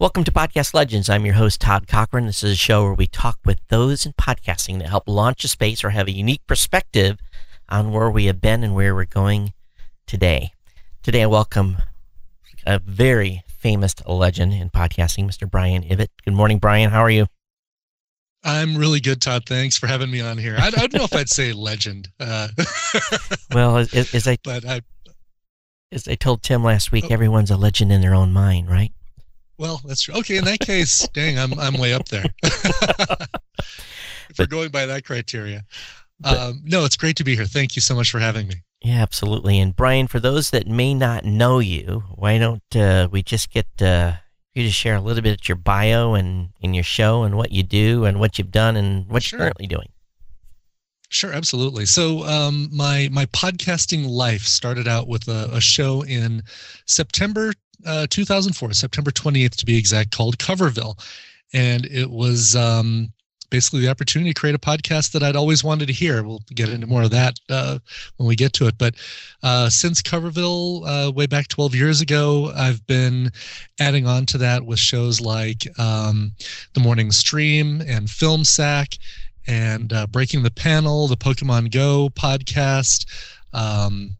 Welcome to Podcast Legends. I'm your host, Todd Cochran. This is a show where we talk with those in podcasting that help launch a space or have a unique perspective on where we have been and where we're going today. Today, I welcome a very famous legend in podcasting, Mr. Brian Ibbott. Good morning, Brian. How are you? I'm really good, Todd. Thanks for having me on here. I, I don't know if I'd say legend. Uh, well, as, as I but I, as I told Tim last week, oh. everyone's a legend in their own mind, right? Well, that's true. Okay, in that case, dang, I'm I'm way up there. if we're going by that criteria. But, um, no, it's great to be here. Thank you so much for having me. Yeah, absolutely. And Brian, for those that may not know you, why don't uh, we just get uh, you to share a little bit of your bio and in your show and what you do and what you've done and what sure. you're currently doing? Sure, absolutely. So um, my my podcasting life started out with a, a show in September uh, 2004, September 28th to be exact, called Coverville. And it was um, basically the opportunity to create a podcast that I'd always wanted to hear. We'll get into more of that uh, when we get to it. But uh, since Coverville, uh, way back 12 years ago, I've been adding on to that with shows like um, The Morning Stream and Film Sack and uh, Breaking the Panel, the Pokemon Go podcast. Um,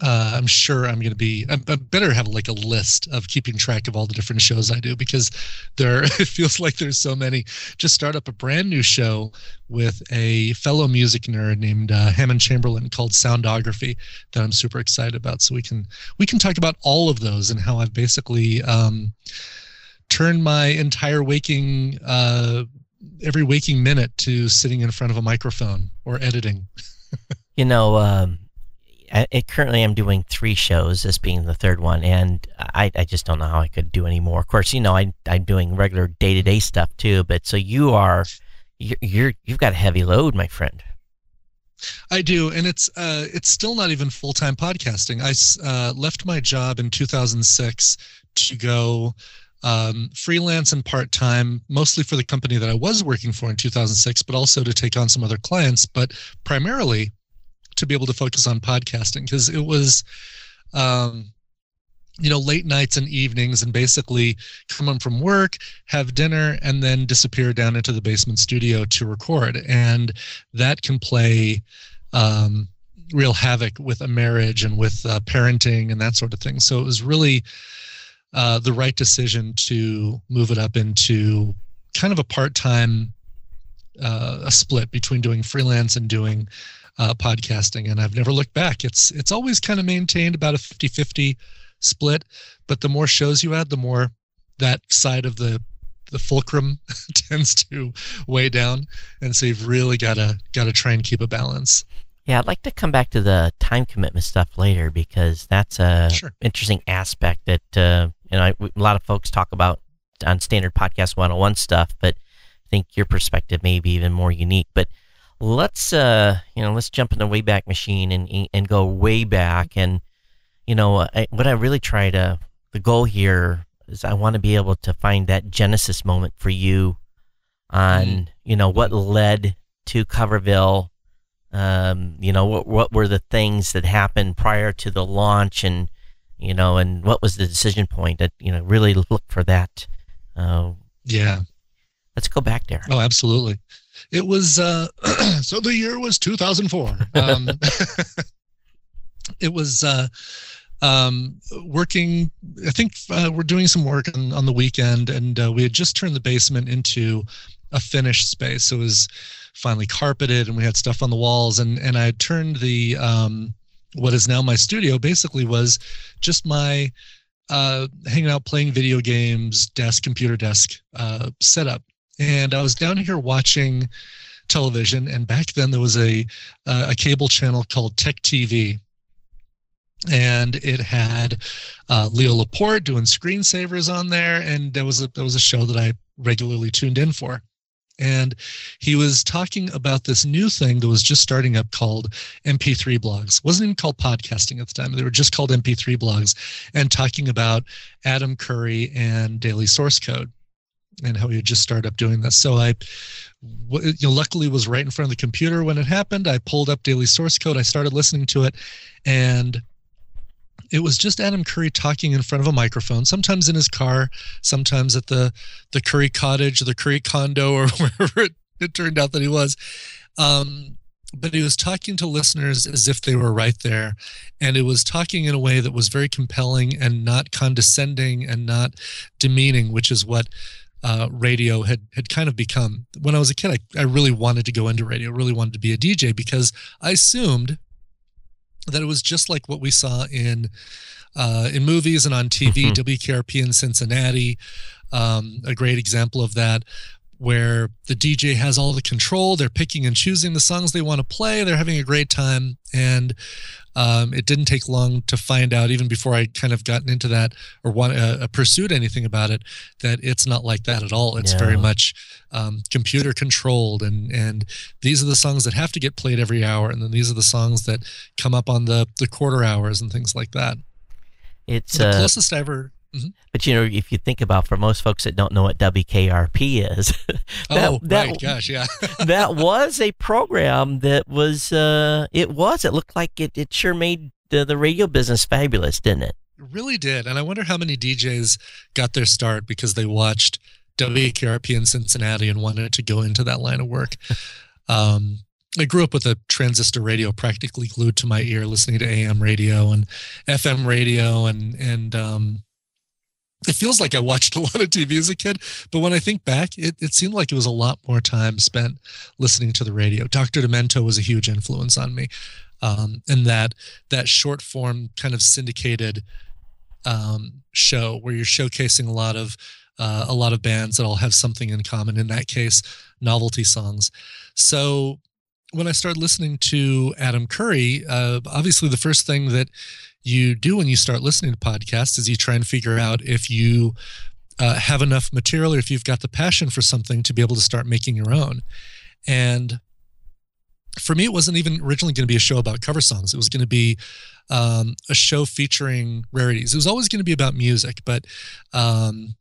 uh, I'm sure I'm going to be. I, I better have like a list of keeping track of all the different shows I do because there. It feels like there's so many. Just start up a brand new show with a fellow music nerd named uh, Hammond Chamberlain called Soundography that I'm super excited about. So we can we can talk about all of those and how I've basically um, turned my entire waking uh, every waking minute to sitting in front of a microphone or editing. you know. Um I, currently I'm doing three shows, this being the third one, and I, I just don't know how I could do any more. Of course, you know I I'm doing regular day to day stuff too, but so you are you're, you're you've got a heavy load, my friend. I do, and it's uh, it's still not even full time podcasting. I uh, left my job in 2006 to go um, freelance and part time, mostly for the company that I was working for in 2006, but also to take on some other clients. But primarily, to be able to focus on podcasting because it was um, you know late nights and evenings and basically come home from work have dinner and then disappear down into the basement studio to record. And that can play um, real havoc with a marriage and with uh, parenting and that sort of thing. So it was really uh, the right decision to move it up into kind of a part-time uh, a split between doing freelance and doing uh, podcasting, and I've never looked back. It's it's always kind of maintained about a 50-50 split, but the more shows you add, the more that side of the the fulcrum tends to weigh down, and so you've really got to got to try and keep a balance. Yeah, I'd like to come back to the time commitment stuff later because that's a sure. interesting aspect that uh, you know I, a lot of folks talk about on standard podcast 101 stuff, but I think your perspective may be even more unique. But let's uh you know let's jump in the wayback machine and and go way back. And you know I, what i really try to the goal here is i want to be able to find that genesis moment for you on mm. you know what led to coverville. Um you know what what were the things that happened prior to the launch and you know and what was the decision point? That you know really look for that uh yeah let's go back there oh absolutely it was uh, so the year was 2004. Um, it was uh, um, working. I think uh, we're doing some work on, on the weekend, and uh, we had just turned the basement into a finished space. It was finally carpeted, and we had stuff on the walls. And and I turned the um, what is now my studio basically was just my uh, hanging out playing video games desk computer desk uh, setup and I was down here watching television, and back then there was a uh, a cable channel called Tech TV, and it had uh, Leo Laporte doing screensavers on there, and there was a there was a show that I regularly tuned in for. And he was talking about this new thing that was just starting up called MP3 blogs. It wasn't even called podcasting at the time. They were just called MP3 blogs and talking about Adam Curry and daily source code and how you just start up doing this. So I, you know, luckily was right in front of the computer when it happened. I pulled up daily source code. I started listening to it, and it was just Adam Curry talking in front of a microphone, sometimes in his car, sometimes at the the Curry cottage or the Curry condo or wherever it, it turned out that he was. Um, but he was talking to listeners as if they were right there. And it was talking in a way that was very compelling and not condescending and not demeaning, which is what uh, radio had had kind of become. When I was a kid, I, I really wanted to go into radio, really wanted to be a DJ because I assumed that it was just like what we saw in uh, in movies and on TV. Mm-hmm. WKRP in Cincinnati, um, a great example of that, where the DJ has all the control. They're picking and choosing the songs they want to play. They're having a great time, and um, it didn't take long to find out, even before I kind of gotten into that or want uh, pursued anything about it, that it's not like that at all. It's very much um, computer controlled, and and these are the songs that have to get played every hour, and then these are the songs that come up on the the quarter hours and things like that. It's the uh, closest I ever Mm-hmm. But you know, if you think about for most folks that don't know what WKRP is, that, oh that, right, gosh, yeah, that was a program that was uh, it was it looked like it it sure made the, the radio business fabulous, didn't it? It really did, and I wonder how many DJs got their start because they watched WKRP in Cincinnati and wanted to go into that line of work. um, I grew up with a transistor radio practically glued to my ear, listening to AM radio and FM radio, and and um, it feels like I watched a lot of TV as a kid, but when I think back, it, it seemed like it was a lot more time spent listening to the radio. Dr. Demento was a huge influence on me. Um, and that that short form kind of syndicated um, show where you're showcasing a lot of uh, a lot of bands that all have something in common. In that case, novelty songs. So when I started listening to Adam Curry, uh, obviously the first thing that you do when you start listening to podcasts is you try and figure out if you uh, have enough material or if you've got the passion for something to be able to start making your own. And for me, it wasn't even originally going to be a show about cover songs. It was going to be um, a show featuring rarities. It was always going to be about music, but um,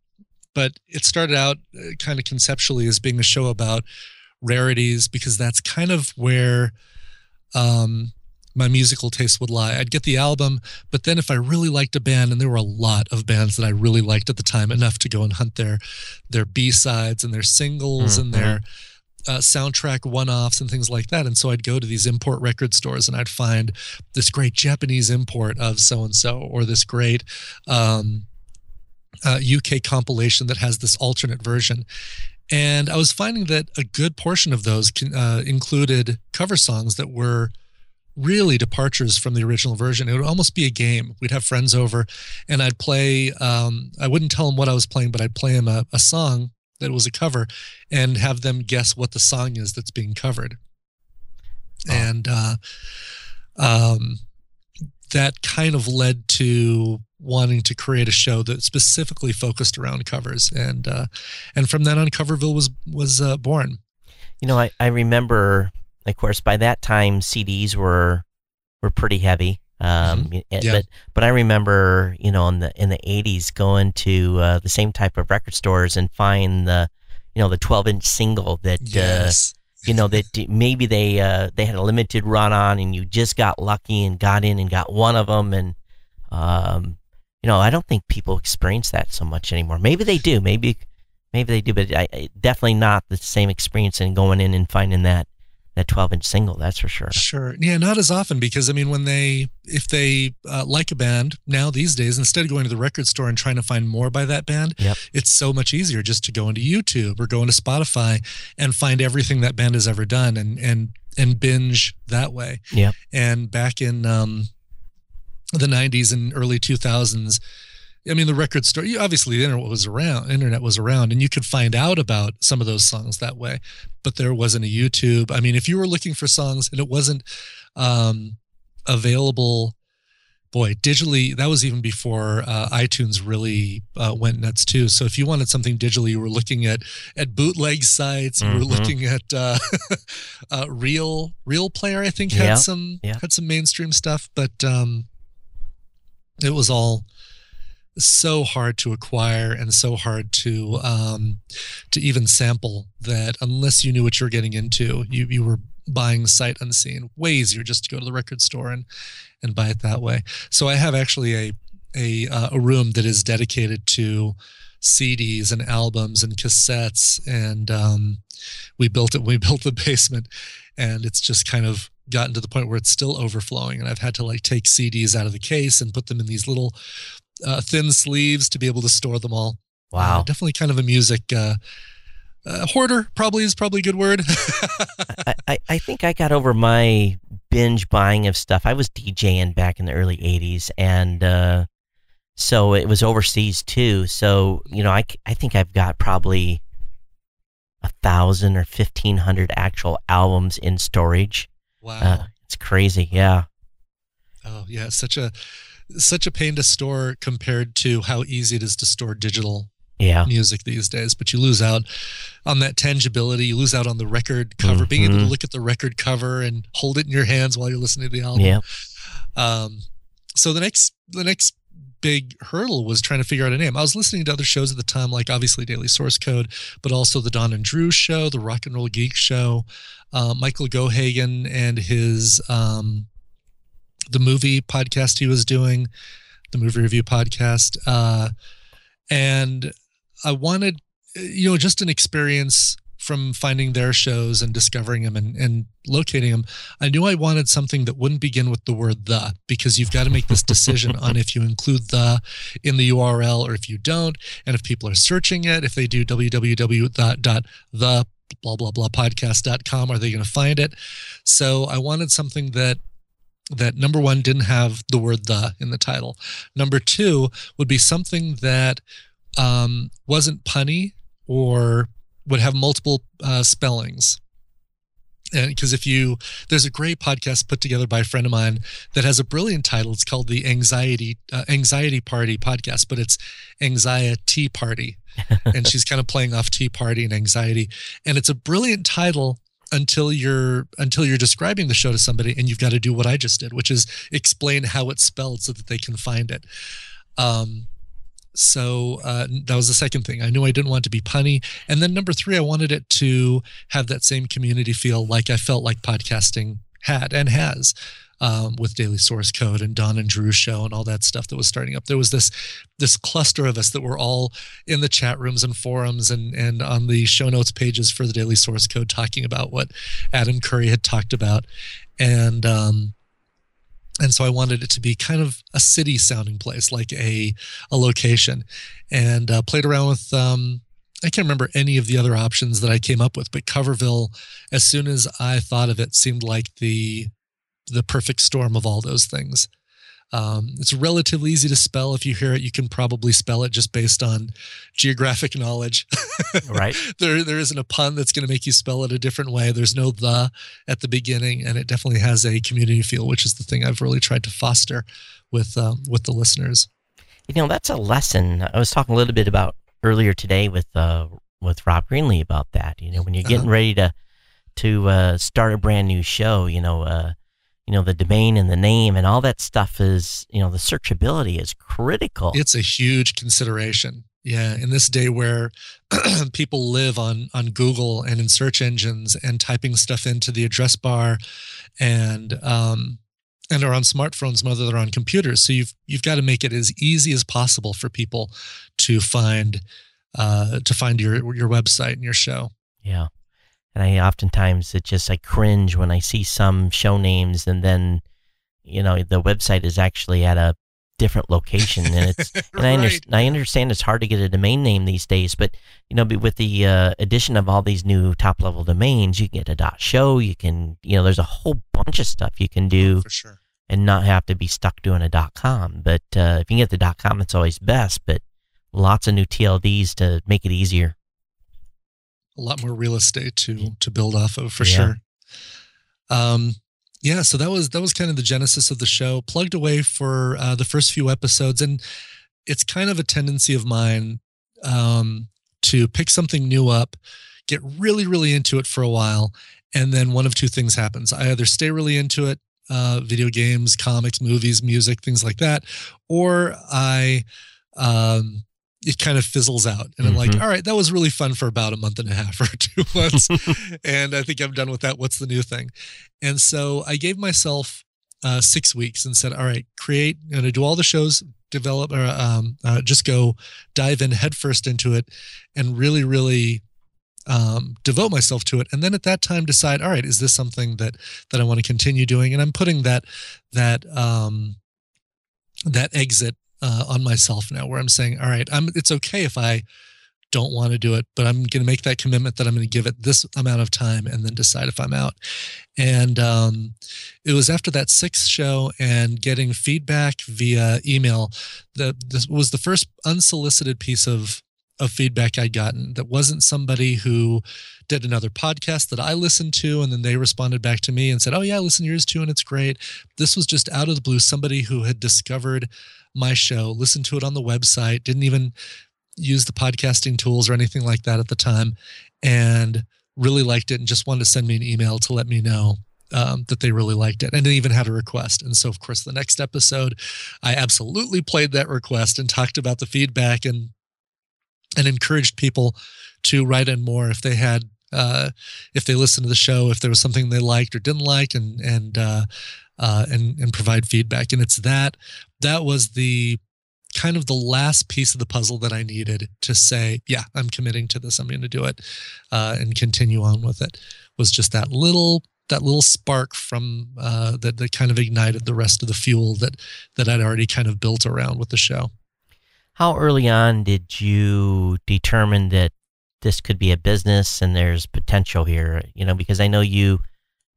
but it started out uh, kind of conceptually as being a show about rarities because that's kind of where um, my musical taste would lie. I'd get the album, but then if I really liked a band, and there were a lot of bands that I really liked at the time, enough to go and hunt their their B sides and their singles mm-hmm. and their uh, soundtrack one-offs and things like that. And so I'd go to these import record stores and I'd find this great Japanese import of so and so, or this great um, uh, UK compilation that has this alternate version. And I was finding that a good portion of those can, uh, included cover songs that were really departures from the original version. It would almost be a game. We'd have friends over, and I'd play. Um, I wouldn't tell them what I was playing, but I'd play them a, a song that was a cover, and have them guess what the song is that's being covered. Oh. And uh, um, that kind of led to wanting to create a show that specifically focused around covers, and uh, and from then on, Coverville was was uh, born. You know, I, I remember of course, by that time, CDs were were pretty heavy. Um, mm-hmm. yeah. But but I remember, you know, in the in the '80s, going to uh, the same type of record stores and find the, you know, the 12 inch single that, uh, yes. uh, you know, that maybe they uh, they had a limited run on, and you just got lucky and got in and got one of them, and um, you know, I don't think people experience that so much anymore. Maybe they do. Maybe maybe they do, but I, definitely not the same experience in going in and finding that that 12 inch single that's for sure. Sure. Yeah not as often because i mean when they if they uh, like a band now these days instead of going to the record store and trying to find more by that band yep. it's so much easier just to go into youtube or go into spotify and find everything that band has ever done and and and binge that way. Yeah and back in um the 90s and early 2000s I mean, the record store. Obviously, the internet was around. Internet was around, and you could find out about some of those songs that way. But there wasn't a YouTube. I mean, if you were looking for songs and it wasn't um, available, boy, digitally, that was even before uh, iTunes really uh, went nuts too. So if you wanted something digitally, you were looking at at bootleg sites. Mm-hmm. You were mm-hmm. looking at uh, uh, Real Real Player. I think had yeah. some yeah. had some mainstream stuff, but um, it was all so hard to acquire and so hard to um, to even sample that unless you knew what you were getting into, you you were buying sight unseen. Way easier just to go to the record store and and buy it that way. So I have actually a a uh, a room that is dedicated to CDs and albums and cassettes, and um, we built it. We built the basement, and it's just kind of gotten to the point where it's still overflowing, and I've had to like take CDs out of the case and put them in these little uh, thin sleeves to be able to store them all. Wow, uh, definitely kind of a music. Uh, uh, hoarder probably is probably a good word. I, I, I, think I got over my binge buying of stuff. I was DJing back in the early 80s, and uh, so it was overseas too. So, you know, I, I think I've got probably a thousand or 1500 actual albums in storage. Wow. Uh, it's crazy. Yeah. Oh, yeah. Such a, such a pain to store compared to how easy it is to store digital yeah. music these days, but you lose out on that tangibility. You lose out on the record cover, mm-hmm. being able to mm-hmm. look at the record cover and hold it in your hands while you're listening to the album. Yeah. Um, so the next, the next big hurdle was trying to figure out a name. I was listening to other shows at the time, like obviously Daily Source Code, but also the Don and Drew show, the Rock and Roll Geek show, uh, Michael Geoghegan and his um, the movie podcast he was doing, the movie review podcast, uh, and I wanted, you know, just an experience from finding their shows and discovering them and, and locating them, I knew I wanted something that wouldn't begin with the word the because you've got to make this decision on if you include the in the URL or if you don't. And if people are searching it, if they do www.the blah blah blah podcast.com, are they going to find it? So I wanted something that that number one didn't have the word the in the title. Number two would be something that um, wasn't punny or would have multiple uh, spellings. And because if you there's a great podcast put together by a friend of mine that has a brilliant title. It's called the anxiety uh, anxiety party podcast but it's anxiety party. And she's kind of playing off tea party and anxiety. And it's a brilliant title until you're until you're describing the show to somebody and you've got to do what i just did which is explain how it's spelled so that they can find it um, so uh, that was the second thing. I knew I didn't want to be punny. And then number three, I wanted it to have that same community feel like I felt like podcasting had and has. Um, with Daily Source Code and Don and Drew show and all that stuff that was starting up. There was this this cluster of us that were all in the chat rooms and forums and and on the show notes pages for the Daily Source Code talking about what Adam Curry had talked about, and um, and so I wanted it to be kind of a city sounding place, like a a location, and uh, played around with. Um, I can't remember any of the other options that I came up with, but Coverville, as soon as I thought of it, seemed like the the perfect storm of all those things. Um, it's relatively easy to spell. If you hear it, you can probably spell it just based on geographic knowledge. right. there, there isn't a pun that's going to make you spell it a different way. There's no the at the beginning, and it definitely has a community feel, which is the thing I've really tried to foster with um, with the listeners. You know, that's a lesson. I was talking a little bit about earlier today with uh, with Rob Greenlee about that. You know, when you're getting uh-huh. ready to to uh, start a brand new show, you know, uh, you know the domain and the name and all that stuff is you know the searchability is critical. It's a huge consideration. Yeah in this day where people live on on google and in search engines and typing stuff into the address bar and um and are on smartphones whether they're on computers. So you've you've got to make it as easy as possible for people to find uh to find your your website and your show. Yeah and I oftentimes it just I cringe when I see some show names and then you know the website is actually at a different location and it's and right. I, understand, I understand it's hard to get a domain name these days but you know with the uh, addition of all these new top level domains you can get a dot show you can you know there's a whole bunch of stuff you can do oh, for sure and not have to be stuck doing a dot com but uh, if you can get the dot com it's always best but lots of new TLDs to make it easier a lot more real estate to to build off of for yeah. sure. Um, yeah, so that was that was kind of the genesis of the show. Plugged away for uh, the first few episodes, and it's kind of a tendency of mine um, to pick something new up, get really really into it for a while, and then one of two things happens: I either stay really into it, uh, video games, comics, movies, music, things like that, or I um, it kind of fizzles out. And i'm like mm-hmm. all right that was really fun for about a month and a half or two months. And i think i'm done with that. What's the new thing? And so i gave myself uh, six weeks and said all right create you know do all the shows develop or um, uh, just go dive in headfirst into it and really really um, devote myself to it. And then at that time decide all right is this something that that i want to continue doing? And i'm putting that that um that exit uh, on myself now where i'm saying all right i'm it's okay if i don't want to do it but i'm going to make that commitment that i'm going to give it this amount of time and then decide if i'm out. And um, it was after that sixth show and getting feedback via email that this was the first unsolicited piece of of feedback I'd gotten that wasn't somebody who did another podcast that I listened to and then they responded back to me and said, "Oh yeah, I listen to yours too and it's great." This was just out of the blue somebody who had discovered my show, listened to it on the website, didn't even use the podcasting tools or anything like that at the time and really liked it and just wanted to send me an email to let me know um, that they really liked it and they even had a request. And so, of course, the next episode, I absolutely played that request and talked about the feedback and and encouraged people to write in more if they had uh, if they listened to the show, if there was something they liked or didn't like, and and uh, uh, and and provide feedback. And it's that that was the kind of the last piece of the puzzle that I needed to say, yeah, I'm committing to this. I'm going to do it uh, and continue on with it. Was just that little that little spark from uh, that that kind of ignited the rest of the fuel that that I'd already kind of built around with the show. How early on did you determine that this could be a business and there's potential here? You know, because I know you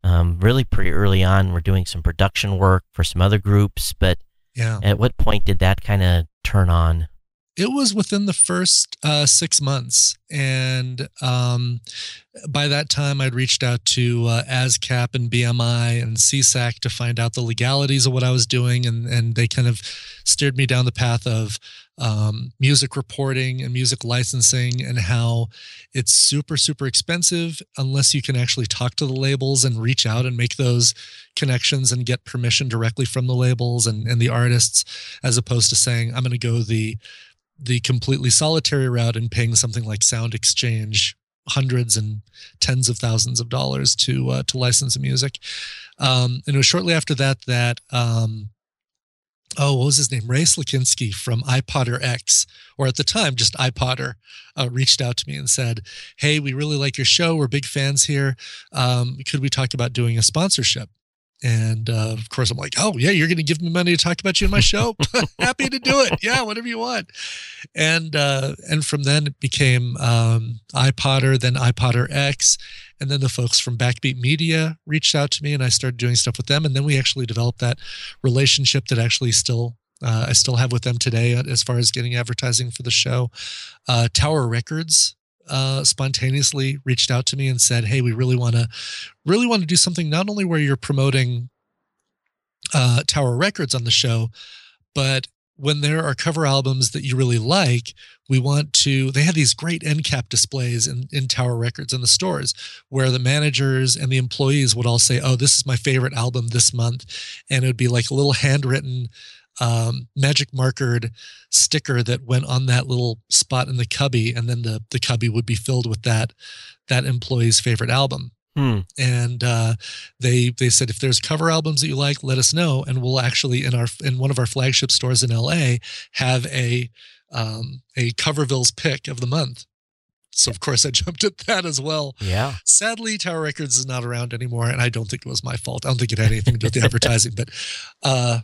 um, really pretty early on were doing some production work for some other groups, but yeah. at what point did that kind of turn on? It was within the first uh, six months. And um, by that time, I'd reached out to uh, ASCAP and BMI and SESAC to find out the legalities of what I was doing. And, and they kind of steered me down the path of um, music reporting and music licensing and how it's super super expensive unless you can actually talk to the labels and reach out and make those connections and get permission directly from the labels and, and the artists as opposed to saying i'm going to go the the completely solitary route and paying something like sound exchange hundreds and tens of thousands of dollars to uh, to license the music um, and it was shortly after that that um, oh, what was his name? Ray Slakinski from iPodder X, or at the time just iPodder, uh, reached out to me and said, "Hey, we really like your show. We're big fans here. Um, could we talk about doing a sponsorship?" And uh, of course, I'm like, "Oh yeah, you're going to give me money to talk about you in my show? Happy to do it. Yeah, whatever you want." And uh, and from then it became um, iPodder, then iPodder X, and then the folks from Backbeat Media reached out to me, and I started doing stuff with them. And then we actually developed that relationship that actually still uh, I still have with them today as far as getting advertising for the show. Uh, Tower Records uh, spontaneously reached out to me and said, "Hey, we really want to, really want to do something not only where you're promoting uh, Tower Records on the show, but when there are cover albums that you really like, we want to. They have these great end cap displays in, in Tower Records in the stores where the managers and the employees would all say, Oh, this is my favorite album this month. And it would be like a little handwritten, um, magic markered sticker that went on that little spot in the cubby. And then the, the cubby would be filled with that, that employee's favorite album. Hmm. And uh, they they said if there's cover albums that you like, let us know, and we'll actually in our in one of our flagship stores in LA have a um, a Coverville's pick of the month. So of course I jumped at that as well. Yeah. Sadly, Tower Records is not around anymore, and I don't think it was my fault. I don't think it had anything to do with the advertising, but uh,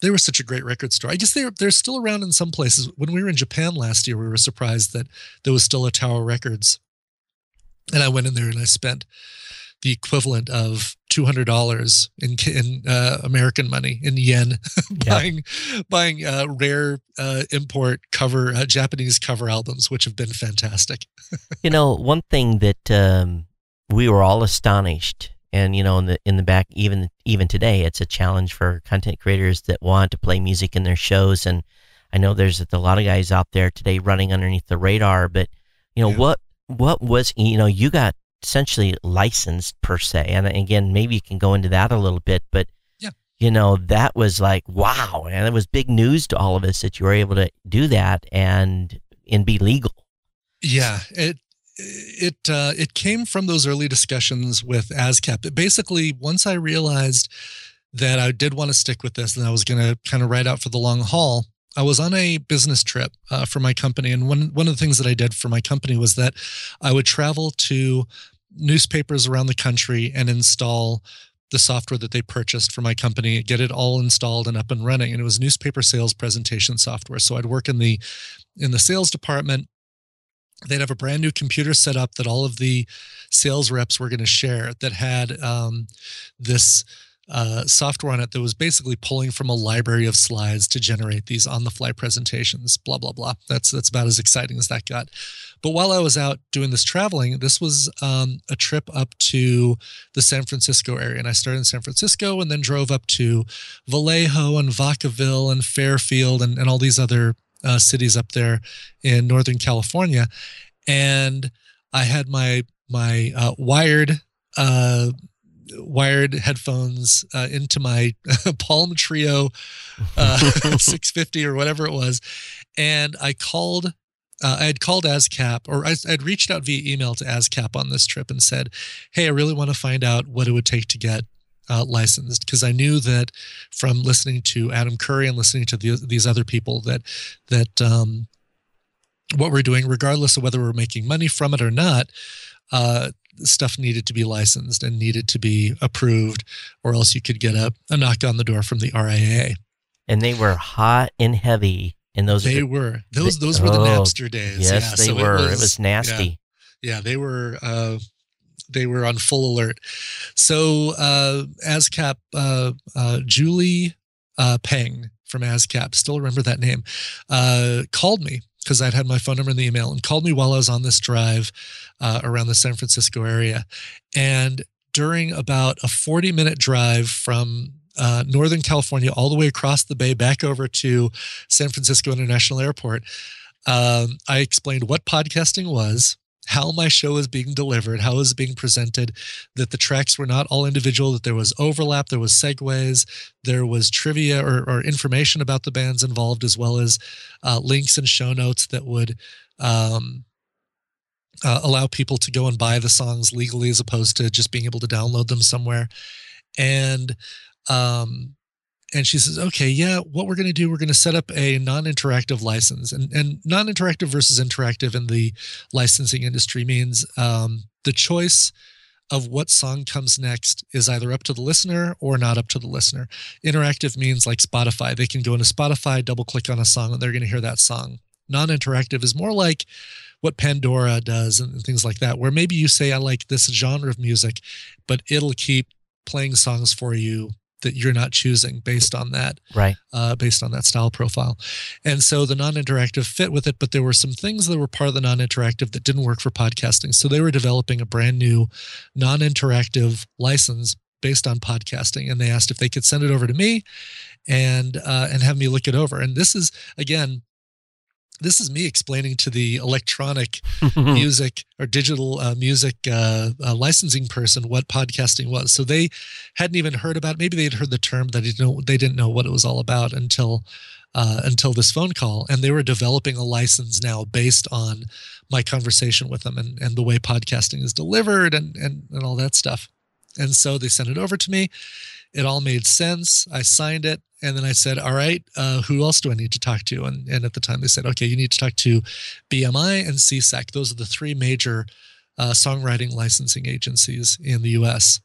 they were such a great record store. I guess they're they're still around in some places. When we were in Japan last year, we were surprised that there was still a Tower Records, and I went in there and I spent the equivalent of two hundred dollars in in uh, American money in yen, buying buying uh, rare uh, import cover uh, Japanese cover albums, which have been fantastic. you know, one thing that um, we were all astonished, and you know, in the in the back, even even today, it's a challenge for content creators that want to play music in their shows. And I know there's a lot of guys out there today running underneath the radar, but you know yeah. what what was you know you got essentially licensed per se. And again, maybe you can go into that a little bit, but yeah. you know, that was like, wow. And it was big news to all of us that you were able to do that. And and be legal. Yeah, it it uh, it came from those early discussions with ASCAP. basically, once I realized that I did want to stick with this and I was going to kind of ride out for the long haul, I was on a business trip uh, for my company, and one one of the things that I did for my company was that I would travel to newspapers around the country and install the software that they purchased for my company, get it all installed and up and running. And it was newspaper sales presentation software. So I'd work in the in the sales department. They'd have a brand new computer set up that all of the sales reps were going to share that had um, this uh, software on it that was basically pulling from a library of slides to generate these on the fly presentations blah blah blah. That's that's about as exciting as that got. But while i was out doing this traveling this was um, a trip up to the san francisco area and i started in san francisco and then drove up to vallejo and vacaville and fairfield and, and all these other uh, cities up there in northern california and i had my my uh, wired uh, wired headphones uh, into my Palm Treo uh, 650 or whatever it was, and I called. Uh, I had called ASCAP, or I had reached out via email to ASCAP on this trip and said, "Hey, I really want to find out what it would take to get uh, licensed because I knew that from listening to Adam Curry and listening to the, these other people that that um, what we're doing, regardless of whether we're making money from it or not, uh, stuff needed to be licensed and needed to be approved, or else you could get a, a knock on the door from the RIAA. And they were hot and heavy. And those they were those those were the oh, Napster days. Yes, yeah, they so were. It was, it was nasty. Yeah, yeah, they were. Uh, they were on full alert. So uh, ASCAP, uh, uh, Julie uh, Peng from ASCAP, still remember that name, uh, called me because I'd had my phone number in the email and called me while I was on this drive uh, around the San Francisco area. And during about a 40 minute drive from uh, Northern California all the way across the bay back over to San Francisco International Airport, um, I explained what podcasting was, how my show was being delivered, how it was being presented, that the tracks were not all individual, that there was overlap, there was segues, there was trivia or, or information about the bands involved, as well as uh, links and show notes that would um, uh, allow people to go and buy the songs legally as opposed to just being able to download them somewhere. And um, and she says, okay, yeah, what we're going to do, we're going to set up a non-interactive license, and and non-interactive versus interactive in the licensing industry means um, the choice of what song comes next is either up to the listener or not up to the listener. Interactive means like Spotify; they can go into Spotify, double click on a song, and they're going to hear that song. Non-interactive is more like what Pandora does and things like that, where maybe you say, I like this genre of music, but it'll keep playing songs for you that you're not choosing based on that right. uh, based on that style profile. And so the non-interactive fit with it but there were some things that were part of the non-interactive that didn't work for podcasting. So they were developing a brand new non-interactive license based on podcasting. And they asked if they could send it over to me and uh, and have me look it over. And this is again this is me explaining to the electronic music or digital uh, music uh, uh, licensing person what podcasting was. So they hadn't even heard about. It. Maybe they had heard the term, that they didn't know, they didn't know what it was all about until uh, until this phone call. And they were developing a license now based on my conversation with them and, and the way podcasting is delivered and, and and all that stuff. And so they sent it over to me. It all made sense. I signed it. And then I said, All right, uh, who else do I need to talk to? And, and at the time they said, Okay, you need to talk to BMI and SESAC. Those are the three major uh, songwriting licensing agencies in the US.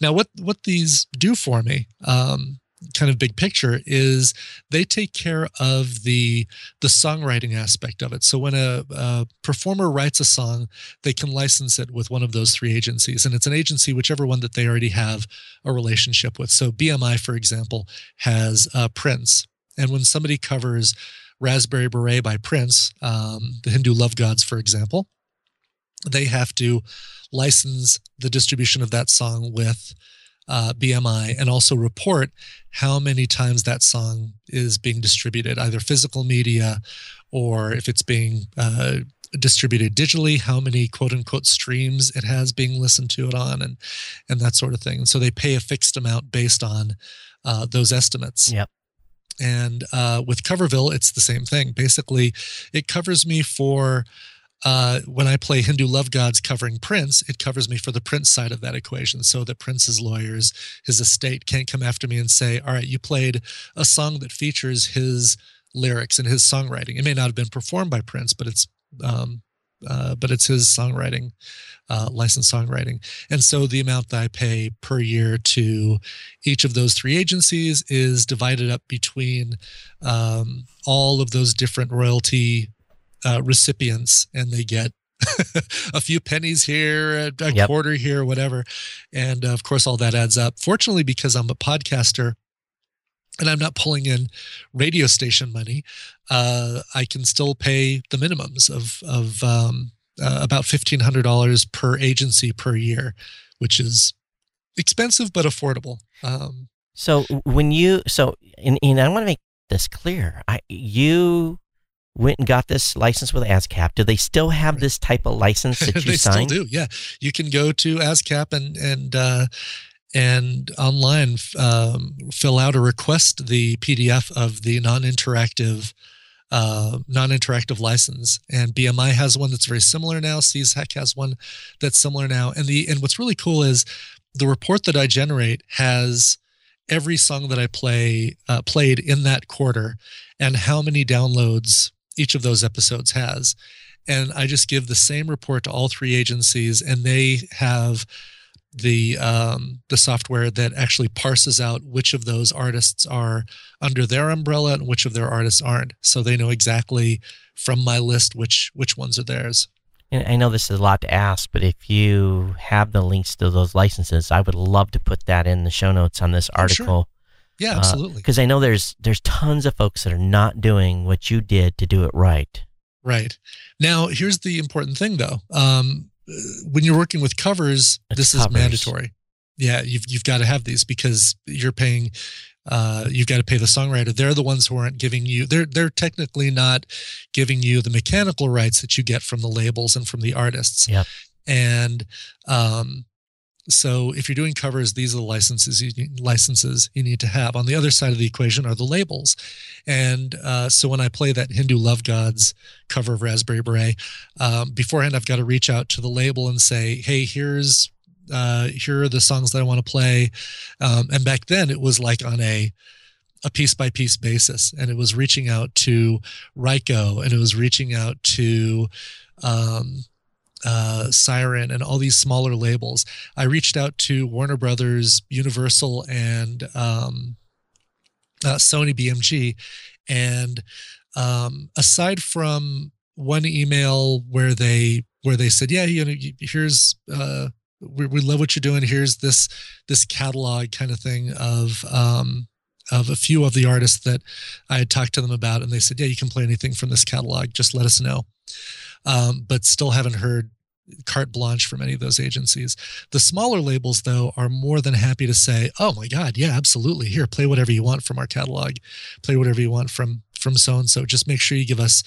Now, what, what these do for me, um, kind of big picture is they take care of the the songwriting aspect of it. So when a, a, performer writes a song they can license it with one of those three agencies and it's an agency whichever one that they already have a relationship with. So bmi for example has uh, prince and when somebody covers raspberry beret by prince um, the hindu love gods for example they have to license the distribution of that song with uh, BMI and also report how many times that song is being distributed, either physical media or if it's being uh, distributed digitally, how many quote unquote streams it has being listened to it on, and and that sort of thing. And so they pay a fixed amount based on uh, those estimates. Yep. And uh, with Coverville, it's the same thing. Basically, it covers me for uh, when I play Hindu Love Gods covering Prince, it covers me for the Prince side of that equation so that Prince's lawyers, his estate can't come after me and say, all right, you played a song that features his lyrics and his songwriting. It may not have been performed by Prince, but it's um, uh, but it's his songwriting, uh, licensed songwriting. And so the amount that I pay per year to each of those three agencies is divided up between um, all of those different royalty uh, recipients, and they get a few pennies here, a, yep. quarter here, whatever. And uh, of course, all that adds up. Fortunately, because I'm a podcaster, and I'm not pulling in radio station money, uh, I can still pay the minimums of of um, uh, about fifteen hundred dollars per agency per year, which is expensive but affordable. Um, so when you so and, and I want to make this clear, I you went and got this license with ASCAP. Do they still have this type of license that you they signed? Still do, yeah. You can go to ASCAP and and uh, and online um, fill out or request the PDF of the non-interactive uh, non-interactive license. And BMI has one that's very similar now. SESAC has one that's similar now. And the and what's really cool is the report that I generate has every song that I play uh, played in that quarter and how many downloads each of those episodes has. And I just give the same report to all three agencies, and they have the um, the software that actually parses out which of those artists are under their umbrella and which of their artists aren't. So they know exactly from my list which which ones are theirs. And I know this is a lot to ask, but if you have the links to those licenses, I would love to put that in the show notes on this article. Oh, sure. Yeah, uh, absolutely. Because uh, I know there's there's tons of folks that are not doing what you did to do it right. Right. Now, here's the important thing, though. Um, when you're working with covers, it's this covers. is mandatory. Yeah, you've you've got to have these because you're paying. Uh, you've got to pay the songwriter. They're the ones who aren't giving you. They're they're technically not giving you the mechanical rights that you get from the labels and from the artists. Yeah. And um, so if you're doing covers, these are the licenses you need, licenses you need to have. On the other side of the equation are the labels, and uh, so when I play that Hindu Love Gods cover of Raspberry Beret, um, beforehand I've got to reach out to the label and say, "Hey, here's uh, here are the songs that I want to play." Um, and back then it was like on a a piece by piece basis, and it was reaching out to Ryko, and it was reaching out to um, uh, Siren, and all these smaller labels. I reached out to Warner Brothers, Universal, and um, uh, Sony BMG, and um, aside from one email where they where they said, "Yeah, you know, here's uh, we, we love what you're doing. Here's this this catalog kind of thing of." Um, of a few of the artists that I had talked to them about, and they said, "Yeah, you can play anything from this catalog. Just let us know." Um, but still haven't heard carte blanche from any of those agencies. The smaller labels, though, are more than happy to say, "Oh my God, yeah, absolutely. Here, play whatever you want from our catalog. Play whatever you want from from so and so. Just make sure you give us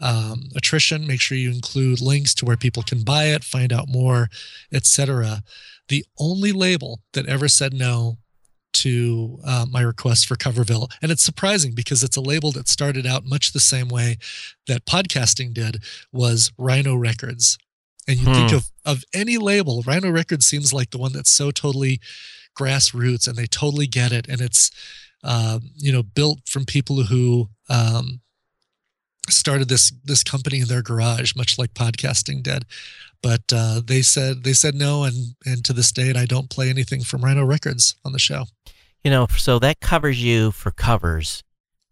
um, attrition. Make sure you include links to where people can buy it, find out more, etc." The only label that ever said no to uh, my request for Coverville. And it's surprising because it's a label that started out much the same way that podcasting did was Rhino Records. And you hmm. think of, of any label, Rhino Records seems like the one that's so totally grassroots and they totally get it. And it's, um, you know, built from people who um, started this this company in their garage, much like podcasting did. But uh, they said they said no, and and to this date, I don't play anything from Rhino Records on the show. You know, so that covers you for covers.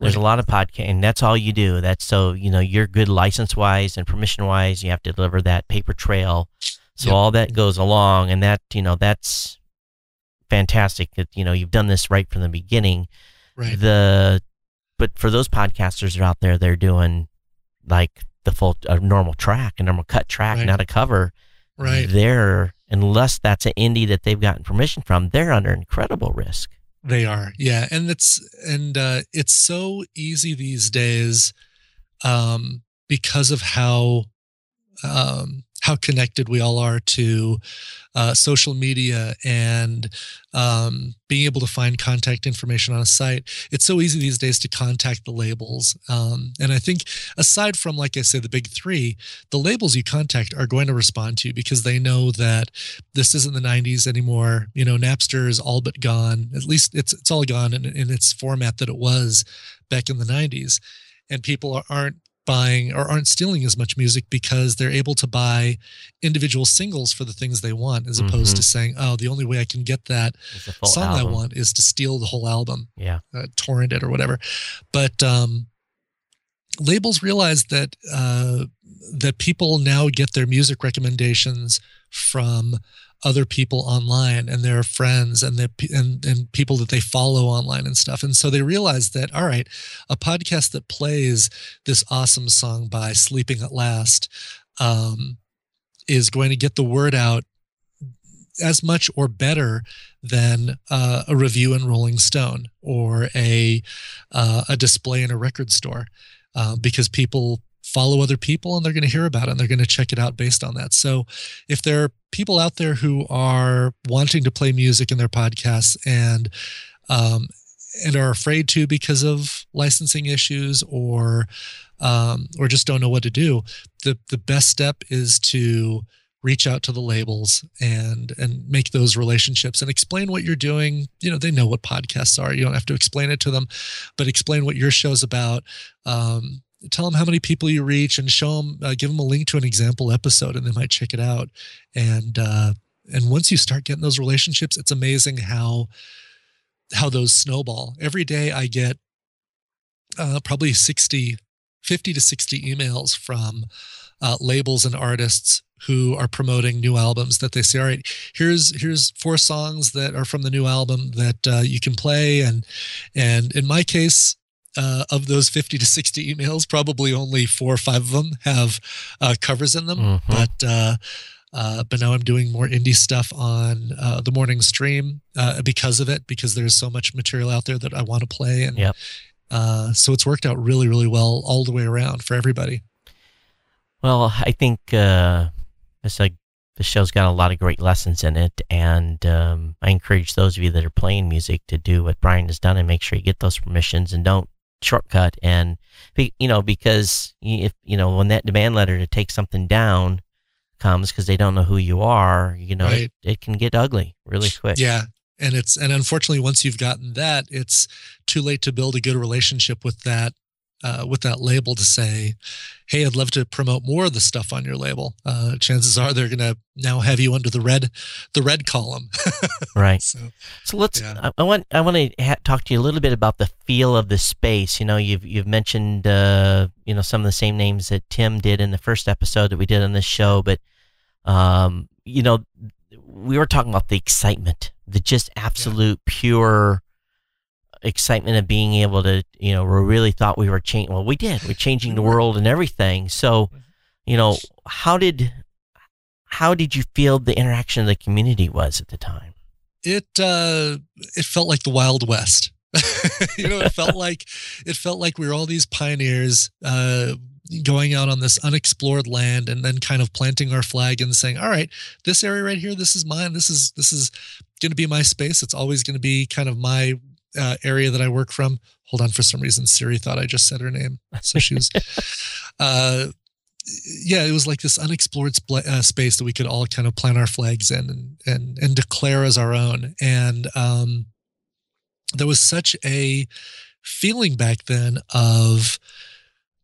There's right. a lot of podcast, and that's all you do. That's so you know you're good license wise and permission wise. You have to deliver that paper trail, so yep. all that goes along, and that you know that's fantastic. That you know you've done this right from the beginning. Right. The but for those podcasters that are out there, they're doing like the full a normal track, a normal cut track, right. not a cover. Right. They're unless that's an indie that they've gotten permission from, they're under incredible risk. They are, yeah, and it's and uh, it's so easy these days um, because of how um, how connected we all are to uh, social media and um, being able to find contact information on a site. It's so easy these days to contact the labels. Um, and I think, aside from, like I say, the big three, the labels you contact are going to respond to you because they know that this isn't the 90s anymore. You know, Napster is all but gone. At least it's, it's all gone in, in its format that it was back in the 90s. And people aren't buying or aren't stealing as much music because they're able to buy individual singles for the things they want as opposed mm-hmm. to saying oh the only way i can get that song album. i want is to steal the whole album yeah uh, torrent it or whatever but um, labels realize that uh, that people now get their music recommendations from other people online and their friends and the and, and people that they follow online and stuff. And so they realize that all right a podcast that plays this awesome song by sleeping at last um, is going to get the word out as much or better than uh, a review in Rolling Stone or a uh, a display in a record store, uh, because people follow other people and they're going to hear about it and they're going to check it out based on that. So if there are people out there who are wanting to play music in their podcasts and um, and are afraid to because of licensing issues or um, or just don't know what to do, the the best step is to reach out to the labels and and make those relationships and explain what you're doing. You know they know what podcasts are. You don't have to explain it to them but explain what your show's about. Um, tell them how many people you reach and show them uh, give them a link to an example episode and they might check it out. And uh, and once you start getting those relationships it's amazing how how those snowball. Every day i get uh, probably 60 50 to 60 emails from uh, labels and artists who are promoting new albums that they say all right here's here's four songs that are from the new album that uh, you can play. And and in my case uh, of those 50 to 60 emails, probably only four or five of them have uh, covers in them. Mm-hmm. But uh, uh but now I'm doing more indie stuff on uh, the morning stream uh, because of it, because there's so much material out there that I want to play, and yep. so it's worked out really, really well all the way around for everybody. Well, I think it's like the show's got a lot of great lessons in it, and um, I encourage those of you that are playing music to do what Brian has done and make sure you get those permissions and don't shortcut and you know because if you know when that demand letter to take something down comes because they don't know who you are you know right. it, it can get ugly really quick yeah and it's and unfortunately once you've gotten that it's too late to build a good relationship with that uh, with that label to say, "Hey, I'd love to promote more of the stuff on your label." Uh, chances are they're going to now have you under the red, the red column. right. So, so let's. Yeah. I, I, want. I want to ha- talk to you a little bit about the feel of the space. You know, you've you've mentioned uh, you know some of the same names that Tim did in the first episode that we did on this show, but um, you know, we were talking about the excitement, the just absolute yeah. pure excitement of being able to, you know, we really thought we were changing. Well, we did. We're changing the world and everything. So, you know, how did how did you feel the interaction of the community was at the time? It uh, it felt like the Wild West. you know, it felt like it felt like we were all these pioneers uh, going out on this unexplored land and then kind of planting our flag and saying, "All right, this area right here, this is mine. This is this is going to be my space. It's always going to be kind of my uh, area that I work from. Hold on, for some reason Siri thought I just said her name, so she was. uh, yeah, it was like this unexplored sp- uh, space that we could all kind of plant our flags in and and and declare as our own. And um, there was such a feeling back then of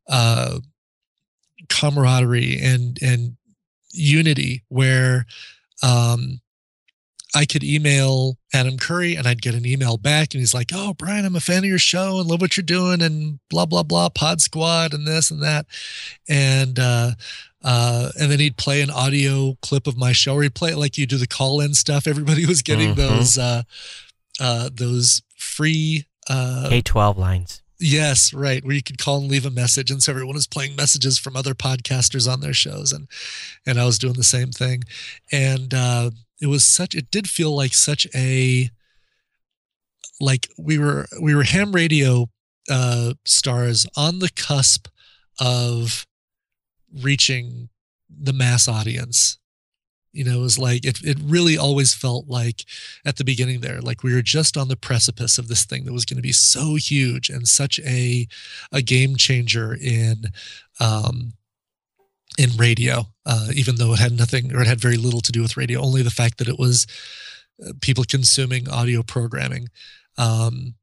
uh, camaraderie and and unity where um, I could email Adam Curry and I'd get an email back and he's like, Oh, Brian, I'm a fan of your show and love what you're doing and blah, blah, blah, pod squad and this and that. And, uh, uh, and then he'd play an audio clip of my show or he'd play it like you do the call in stuff. Everybody was getting mm-hmm. those, uh, uh, those free, uh, K12 lines. Yes, right. Where you could call and leave a message, and so everyone was playing messages from other podcasters on their shows, and and I was doing the same thing, and uh, it was such it did feel like such a like we were we were ham radio uh stars on the cusp of reaching the mass audience. You know it was like it, it really always felt like at the beginning there like we were just on the precipice of this thing that was going to be so huge and such a a game changer in um in radio uh even though it had nothing or it had very little to do with radio only the fact that it was uh, people consuming audio programming um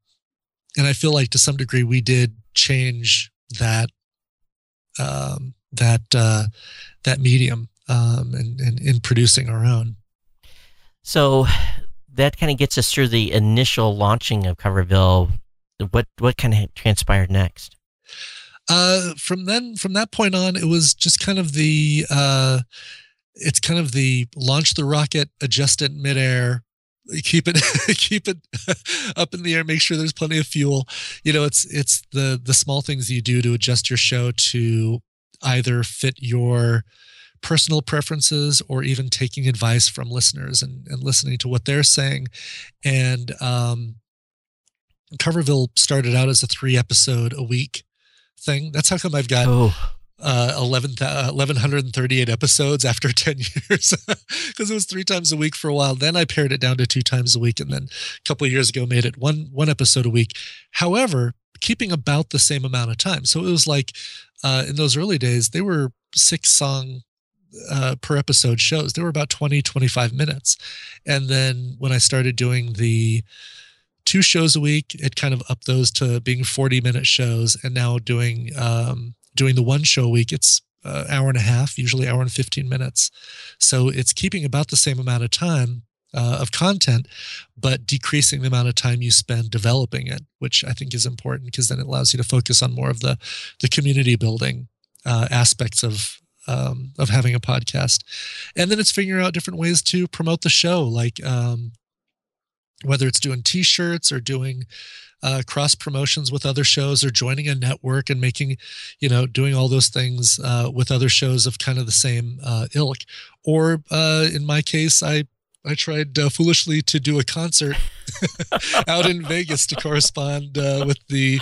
and i feel like to some degree we did change that um that uh that medium um, and, in producing our own. So that kind of gets us through the initial launching of Coverville. What what kind of transpired next? Uh, from then, from that point on, it was just kind of the uh, it's kind of the launch the rocket, adjust it midair, keep it keep it up in the air make sure there's plenty of fuel you know it's it's the the small things you do to adjust your show to either fit your personal preferences or even taking advice from listeners and, and listening to what they're saying. And um, Coverville started out as a three episode a week thing. That's how come I've got oh. uh, 11, uh, 1,138 episodes after 10 years because it was three times a week for a while. Then I pared it down to two times a week. And then a couple of years ago, made it one, one episode a week. However, keeping about the same amount of time. So it was like uh, in those early days, they were six song uh, per episode shows. They were about 20, 25 minutes. And then when I started doing the two shows a week, it kind of upped those to being 40 minute shows. And now doing, um, doing the one show a week, it's uh, hour and a half, usually hour and 15 minutes. So it's keeping about the same amount of time uh, of content, but decreasing the amount of time you spend developing it, which I think is important because then it allows you to focus on more of the the community building uh, aspects of um, of having a podcast. And then it's figuring out different ways to promote the show, like um, whether it's doing T-shirts or doing uh, cross promotions with other shows or joining a network and making, you know, doing all those things uh, with other shows of kind of the same uh, ilk. Or uh, in my case, I I tried uh, foolishly to do a concert out in Vegas to correspond uh, with the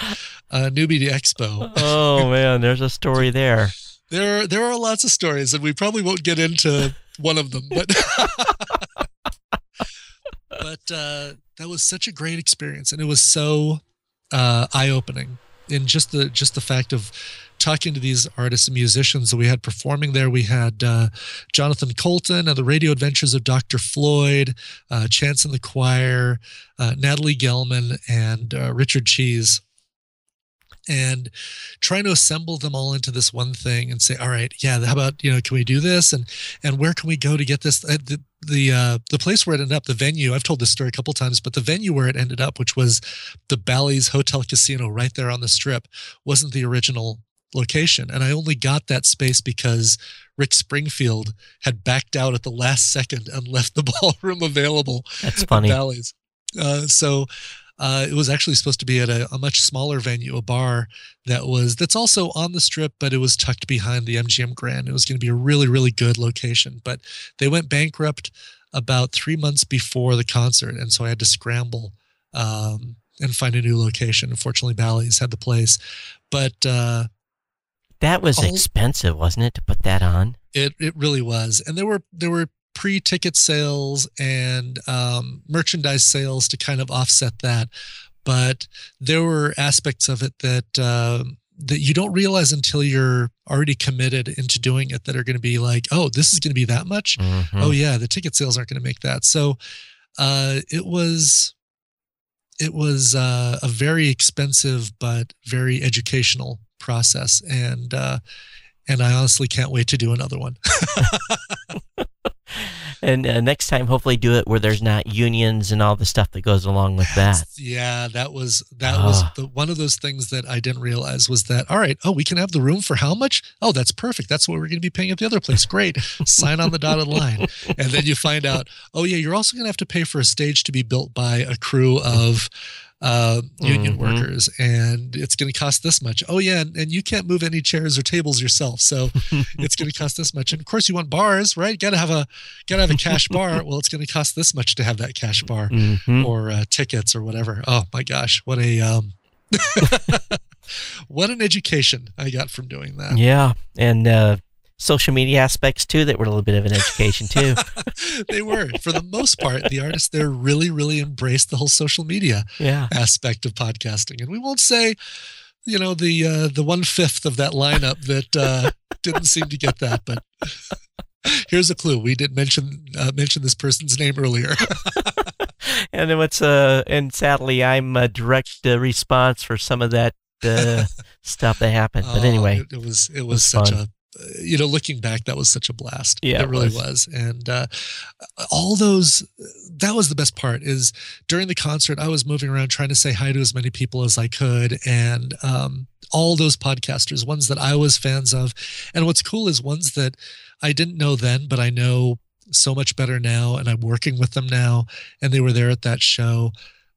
uh, New Media Expo. oh man, there's a story there there there are lots of stories, and we probably won't get into one of them, but but uh, that was such a great experience, and it was so uh, eye opening in just the just the fact of talking to these artists and musicians that we had performing there. We had uh, Jonathan Coulton and the Radio Adventures of Dr. Floyd, uh, Chance and the Choir, uh, Natalie Gelman, and uh, Richard Cheese and trying to assemble them all into this one thing and say all right yeah how about you know can we do this? And and where can we go to get this? Uh, the the uh the place where it ended up the venue i've told this story a couple times but the venue where it ended up which was the bally's hotel casino right there on the strip wasn't the original location. And i only got that space because rick springfield had backed out at the last second and left the ballroom available that's funny. Bally's. Uh, so uh, it was actually supposed to be at a, a, much smaller venue, a bar that was that's also on the strip, but it was tucked behind the MGM Grand. It was going to be a really, really good location, but they went bankrupt about three months before the concert, and so I had to scramble um, and find a new location. Unfortunately, Bally's had the place, but uh, that was all, expensive, wasn't it, to put that on? It it really was, and there were there were pre-ticket sales and um, merchandise sales to kind of offset that. But there were aspects of it that uh, that you don't realize until you're already committed into doing it that are going to be like, oh, this is going to be that much. Mm-hmm. Oh yeah, the ticket sales aren't going to make that. So uh, it was it was uh, a very expensive but very educational process, and uh, and I honestly can't wait to do another one. and uh, next time, hopefully, do it where there's not unions and all the stuff that goes along with that. Yeah, that was that was ah. the, one of those things that I didn't realize was that all right. Oh, we can have the room for how much? Oh, that's perfect. That's what we're going to be paying at the other place. Great. Sign on the dotted line, and then you find out. Oh yeah, you're also going to have to pay for a stage to be built by a crew of uh, union mm-hmm. workers, and it's going to cost this much. Oh yeah, and, and, you can't move any chairs or tables yourself, so it's going to cost this much. And of course, you want bars, right? Got to have a got to have a cash bar. Well, it's going to cost this much to have that cash bar, mm-hmm. or uh, tickets or whatever. Oh my gosh, what a um, what an education I got from doing that. Yeah, and uh, social media aspects too that were a little bit of an education too. they were, for the most part, the artists there really, really embraced the whole social media yeah. aspect of podcasting, and we won't say, you know, the uh, the one fifth of that lineup that uh, didn't seem to get that, but. Here's a clue. We did mention uh, mention this person's name earlier. and then what's uh and sadly I'm a direct uh, response for some of that uh, stuff that happened. But anyway, oh, it, it, was it was, was such fun. a you know, looking back, that was such a blast. Yeah, it, really was. was. And uh, all those, that was the best part. Is during the concert, I was moving around trying to say hi to as many people as I could, and um, all those podcasters, ones that I was fans of, and what's cool is ones that I didn't know then, but I know so much better now, and I'm working with them now, and they were there at that show.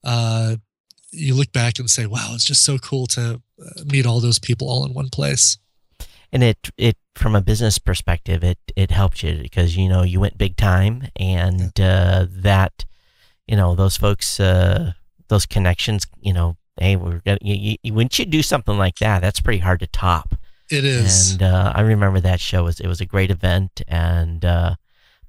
Uh, you look back and say, "Wow, it's just so cool to uh, meet all those people all in one place." and it it from a business perspective it it helped you because you know you went big time and uh, that you know those folks uh, those connections you know hey we're gonna you, you, when you do something like that that's pretty hard to top it is and uh, I remember that show was it was a great event and uh,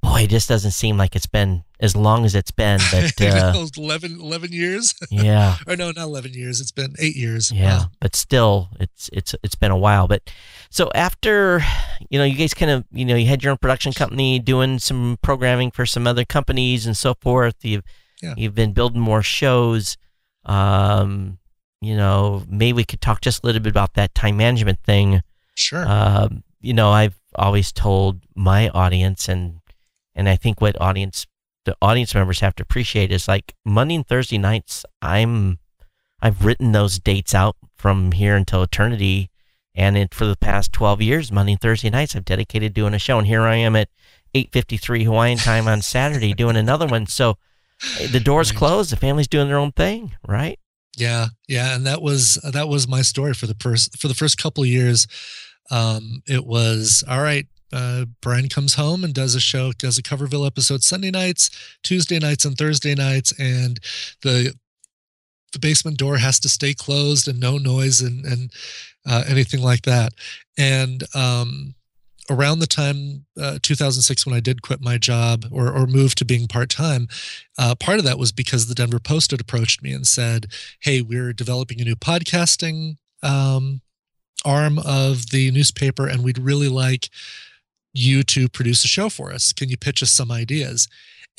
boy, it just doesn't seem like it's been as long as it's been. But uh, 11, 11 years. yeah. or no, not eleven years. It's been eight years. Yeah, wow. but still, it's it's it's been a while. But so after, you know, you guys kind of, you know, you had your own production company doing some programming for some other companies and so forth. You've yeah. you've been building more shows. Um, you know, maybe we could talk just a little bit about that time management thing. Sure. Um, you know, I've always told my audience and and I think what audience the audience members have to appreciate is like Monday and Thursday nights. I'm I've written those dates out from here until eternity, and it, for the past twelve years, Monday and Thursday nights, I've dedicated doing a show, and here I am at eight fifty three Hawaiian time on Saturday doing another one. So the doors right. closed, the family's doing their own thing, right? Yeah, yeah, and that was that was my story for the first for the first couple of years. Um, it was all right uh, Brian comes home and does a show, does a Coverville episode Sunday nights, Tuesday nights, and Thursday nights, and the the basement door has to stay closed and no noise and and uh, anything like that. And um, around the time uh, 2006 when I did quit my job or or move to being part time, uh, part of that was because the Denver Post had approached me and said, "Hey, we're developing a new podcasting." Um, arm of the newspaper and we'd really like you to produce a show for us. Can you pitch us some ideas?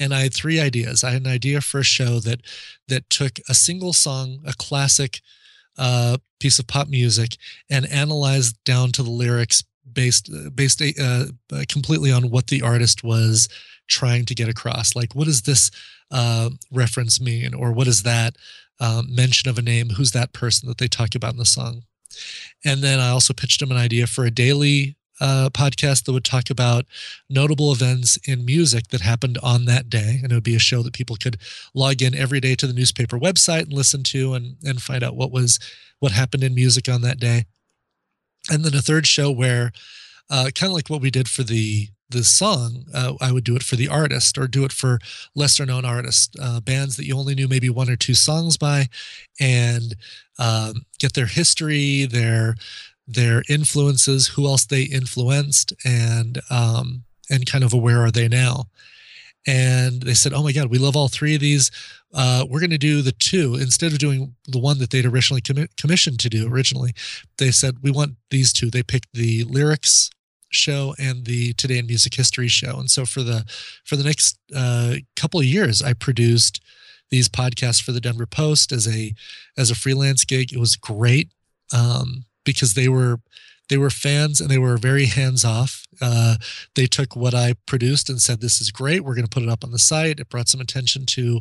And I had three ideas. I had an idea for a show that that took a single song, a classic uh, piece of pop music, and analyzed down to the lyrics based based uh, uh, completely on what the artist was trying to get across. Like, what does this uh, reference mean, or what is that um, mention of a name? Who's that person that they talk about in the song? And then I also pitched him an idea for a daily uh, podcast that would talk about notable events in music that happened on that day. And it would be a show that people could log in every day to the newspaper website and listen to and, and find out what was what happened in music on that day. And then a third show where uh, kind of like what we did for the the song, uh, I would do it for the artist or do it for lesser known artists, uh, bands that you only knew maybe one or two songs by, and um, get their history, their their influences, who else they influenced, and um, and kind of where are they now. And they said, "Oh my God, we love all three of these. Uh, we're going to do the two instead of doing the one that they'd originally commi- commissioned to do. Originally, they said we want these two. They picked the lyrics show and the Today in Music History show. And so for the for the next uh, couple of years, I produced these podcasts for the Denver Post as a as a freelance gig. It was great. Um, because they were they were fans and they were very hands off. Uh, they took what I produced and said, "This is great. We're going to put it up on the site." It brought some attention to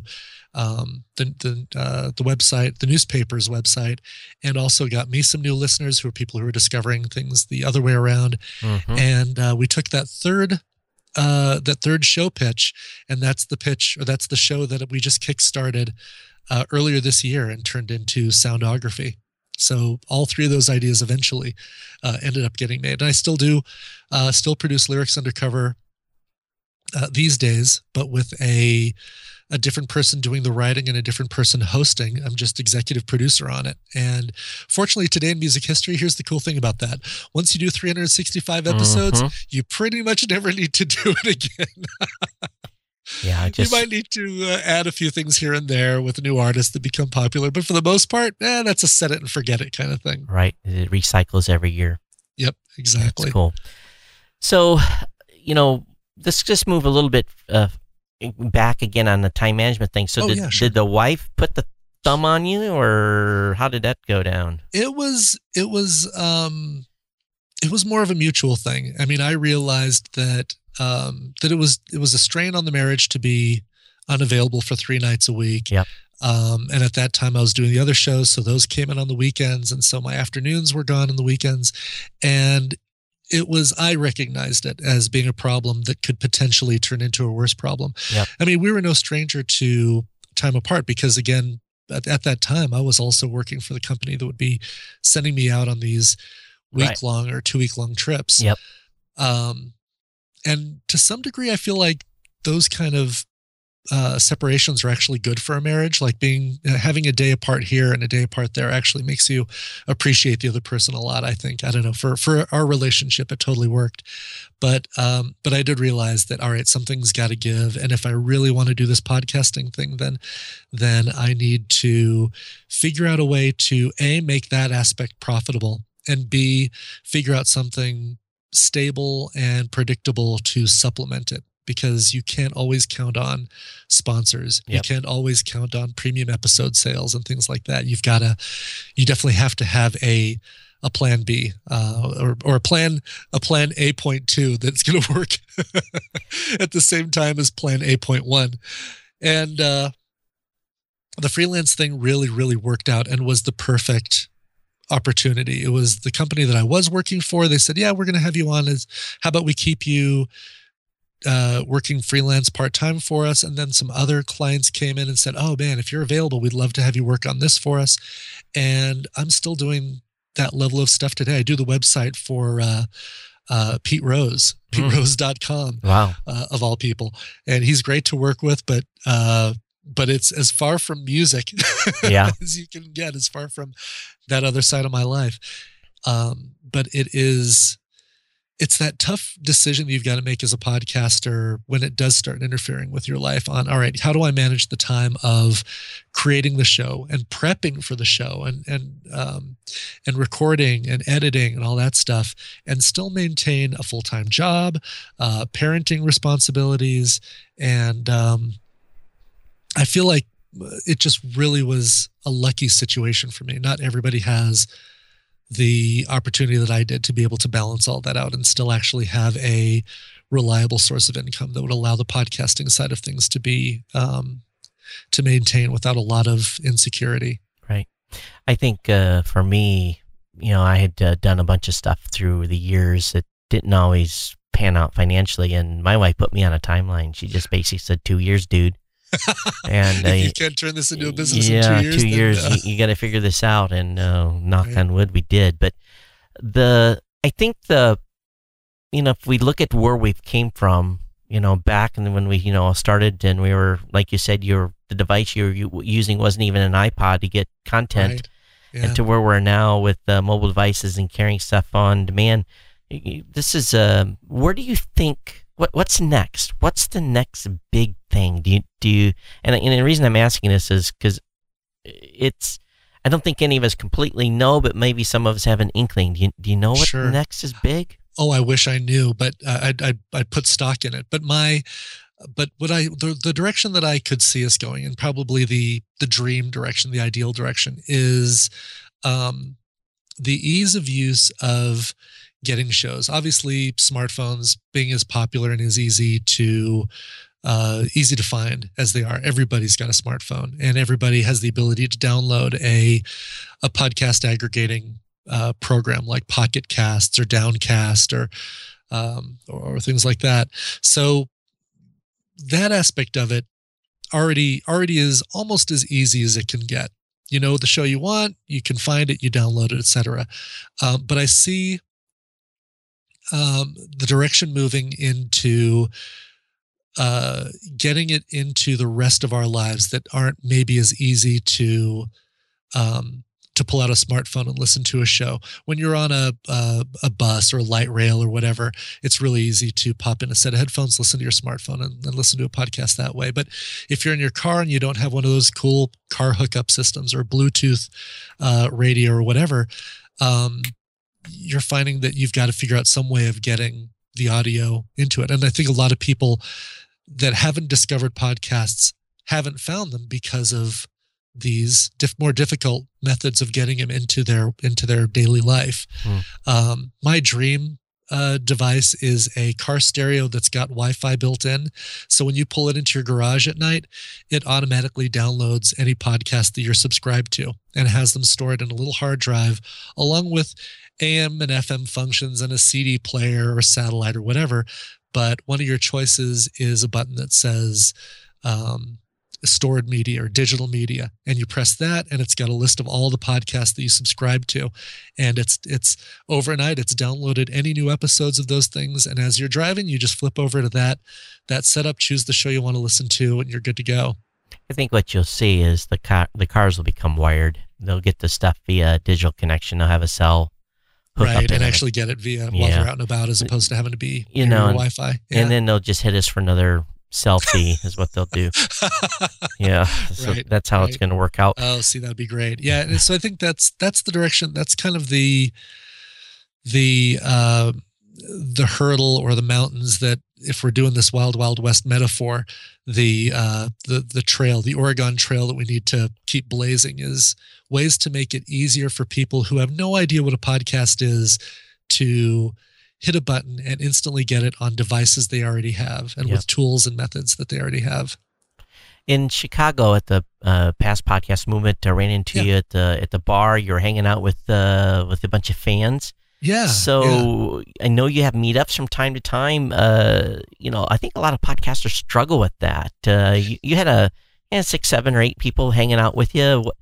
um, the the uh, the website, the newspaper's website, and also got me some new listeners who are people who are discovering things the other way around. Mm-hmm. And uh, we took that third uh, that third show pitch, and that's the pitch or that's the show that we just kickstarted uh, earlier this year and turned into Soundography. So all three of those ideas eventually uh, ended up getting made. And I still do, uh, still produce lyrics undercover uh, these days, but with a a different person doing the writing and a different person hosting. I'm just executive producer on it. And fortunately, today in music history, here's the cool thing about that. Once you do 365 episodes, mm-hmm. you pretty much never need to do it again. yeah, just... you might need to uh, add a few things here and there with new artists that become popular, but for the most part, eh, that's a set it and forget it kind of thing. Right. It recycles every year. Yep, exactly. That's cool. So, you know, let's just move a little bit uh, back again on the time management thing. So, oh, did, yeah, sure. did the wife put the thumb on you, or how did that go down? It was it was um, it was more of a mutual thing. I mean, I realized that um, that it was it was a strain on the marriage to be unavailable for three nights a week. Yep. Um, and at that time, I was doing the other shows, so those came in on the weekends, and so my afternoons were gone on the weekends, and it was I recognized it as being a problem that could potentially turn into a worse problem. Yep. I mean, we were no stranger to time apart because again, at, at that time, I was also working for the company that would be sending me out on these week long right. or two week long trips. Yep. Um, and to some degree, I feel like those kind of uh, separations are actually good for a marriage. Like being uh, having a day apart here and a day apart there actually makes you appreciate the other person a lot. I think I don't know for for our relationship, it totally worked. But um, but I did realize that all right, something's got to give, and if I really want to do this podcasting thing, then then I need to figure out a way to a make that aspect profitable and b figure out something stable and predictable to supplement it because you can't always count on sponsors. Yep. You can't always count on premium episode sales and things like that. You've got to, you definitely have to have a, a plan B uh, or, or a plan a plan A point two that's going to work at the same time as plan A point one, and uh, the freelance thing really really worked out and was the perfect opportunity. It was the company that I was working for. They said, "Yeah, we're going to have you on. As how about we keep you uh, working freelance part time for us. And then some other clients came in and said, Oh man, if you're available, we'd love to have you work on this for us. And I'm still doing that level of stuff today. I do the website for uh, uh, Pete Rose, hmm. PeteRose.com, wow. Uh, of all people. And he's great to work with, but uh, but it's as far from music yeah. as you can get, as far from that other side of my life. Um, but it is it's that tough decision you've got to make as a podcaster when it does start interfering with your life on all right how do i manage the time of creating the show and prepping for the show and and um, and recording and editing and all that stuff and still maintain a full-time job uh, parenting responsibilities and um, i feel like it just really was a lucky situation for me not everybody has the opportunity that I did to be able to balance all that out and still actually have a reliable source of income that would allow the podcasting side of things to be um, to maintain without a lot of insecurity. Right. I think uh, for me, you know, I had uh, done a bunch of stuff through the years that didn't always pan out financially, and my wife put me on a timeline. She just basically said, two years, dude." And uh, you can't turn this into a business yeah, in two years. Two years, uh, you, you got to figure this out, and uh, knock right. on wood, we did. But the I think the you know if we look at where we've came from, you know, back and when we you know started and we were like you said, your the device you were using wasn't even an iPod to get content, right. yeah. and to where we're now with uh, mobile devices and carrying stuff on demand. This is uh, where do you think what what's next? What's the next big thing? Do you do you? And, and the reason I'm asking this is because it's. I don't think any of us completely know, but maybe some of us have an inkling. Do you, do you know what sure. next is big? Oh, I wish I knew, but uh, I'd, I'd, I'd put stock in it. But my, but what I the, the direction that I could see us going, and probably the the dream direction, the ideal direction, is um, the ease of use of getting shows. Obviously, smartphones being as popular and as easy to uh, easy to find as they are. Everybody's got a smartphone, and everybody has the ability to download a a podcast aggregating uh, program like Pocket Casts or Downcast or, um, or or things like that. So that aspect of it already already is almost as easy as it can get. You know the show you want, you can find it, you download it, etc. Um, but I see um, the direction moving into uh, getting it into the rest of our lives that aren't maybe as easy to um, to pull out a smartphone and listen to a show. When you're on a, a, a bus or light rail or whatever, it's really easy to pop in a set of headphones, listen to your smartphone, and, and listen to a podcast that way. But if you're in your car and you don't have one of those cool car hookup systems or Bluetooth uh, radio or whatever, um, you're finding that you've got to figure out some way of getting the audio into it. And I think a lot of people that haven't discovered podcasts haven't found them because of these diff- more difficult methods of getting them into their into their daily life. Hmm. Um, my dream uh, device is a car stereo that's got Wi-Fi built in. So when you pull it into your garage at night, it automatically downloads any podcast that you're subscribed to and has them stored in a little hard drive, along with AM and FM functions and a CD player or satellite or whatever. But one of your choices is a button that says um, stored media or digital media and you press that and it's got a list of all the podcasts that you subscribe to. And it's it's overnight it's downloaded any new episodes of those things and as you're driving you just flip over to that that setup choose the show you want to listen to and you're good to go. I think what you'll see is the car the cars will become wired. They'll get the stuff via digital connection. They'll have a cell right and actually get it via while they're out and about as opposed to having to be you know wi-fi yeah. and then they'll just hit us for another selfie is what they'll do. yeah, so right, that's how right. it's going to work out. Oh, see, that'd be great. Yeah, so I think that's that's the direction. That's kind of the the uh, the hurdle or the mountains that if we're doing this wild wild west metaphor, the uh, the the trail, the Oregon Trail that we need to keep blazing is ways to make it easier for people who have no idea what a podcast is to hit a button and instantly get it on devices they already have and yep. with tools and methods that they already have. In Chicago, at the uh, past podcast movement, I ran into yeah. you at the at the bar. You were hanging out with uh, with a bunch of fans. Yeah. So yeah. I know you have meetups from time to time. Uh, you know, I think a lot of podcasters struggle with that. Uh, you, you had a you six, seven, or eight people hanging out with you.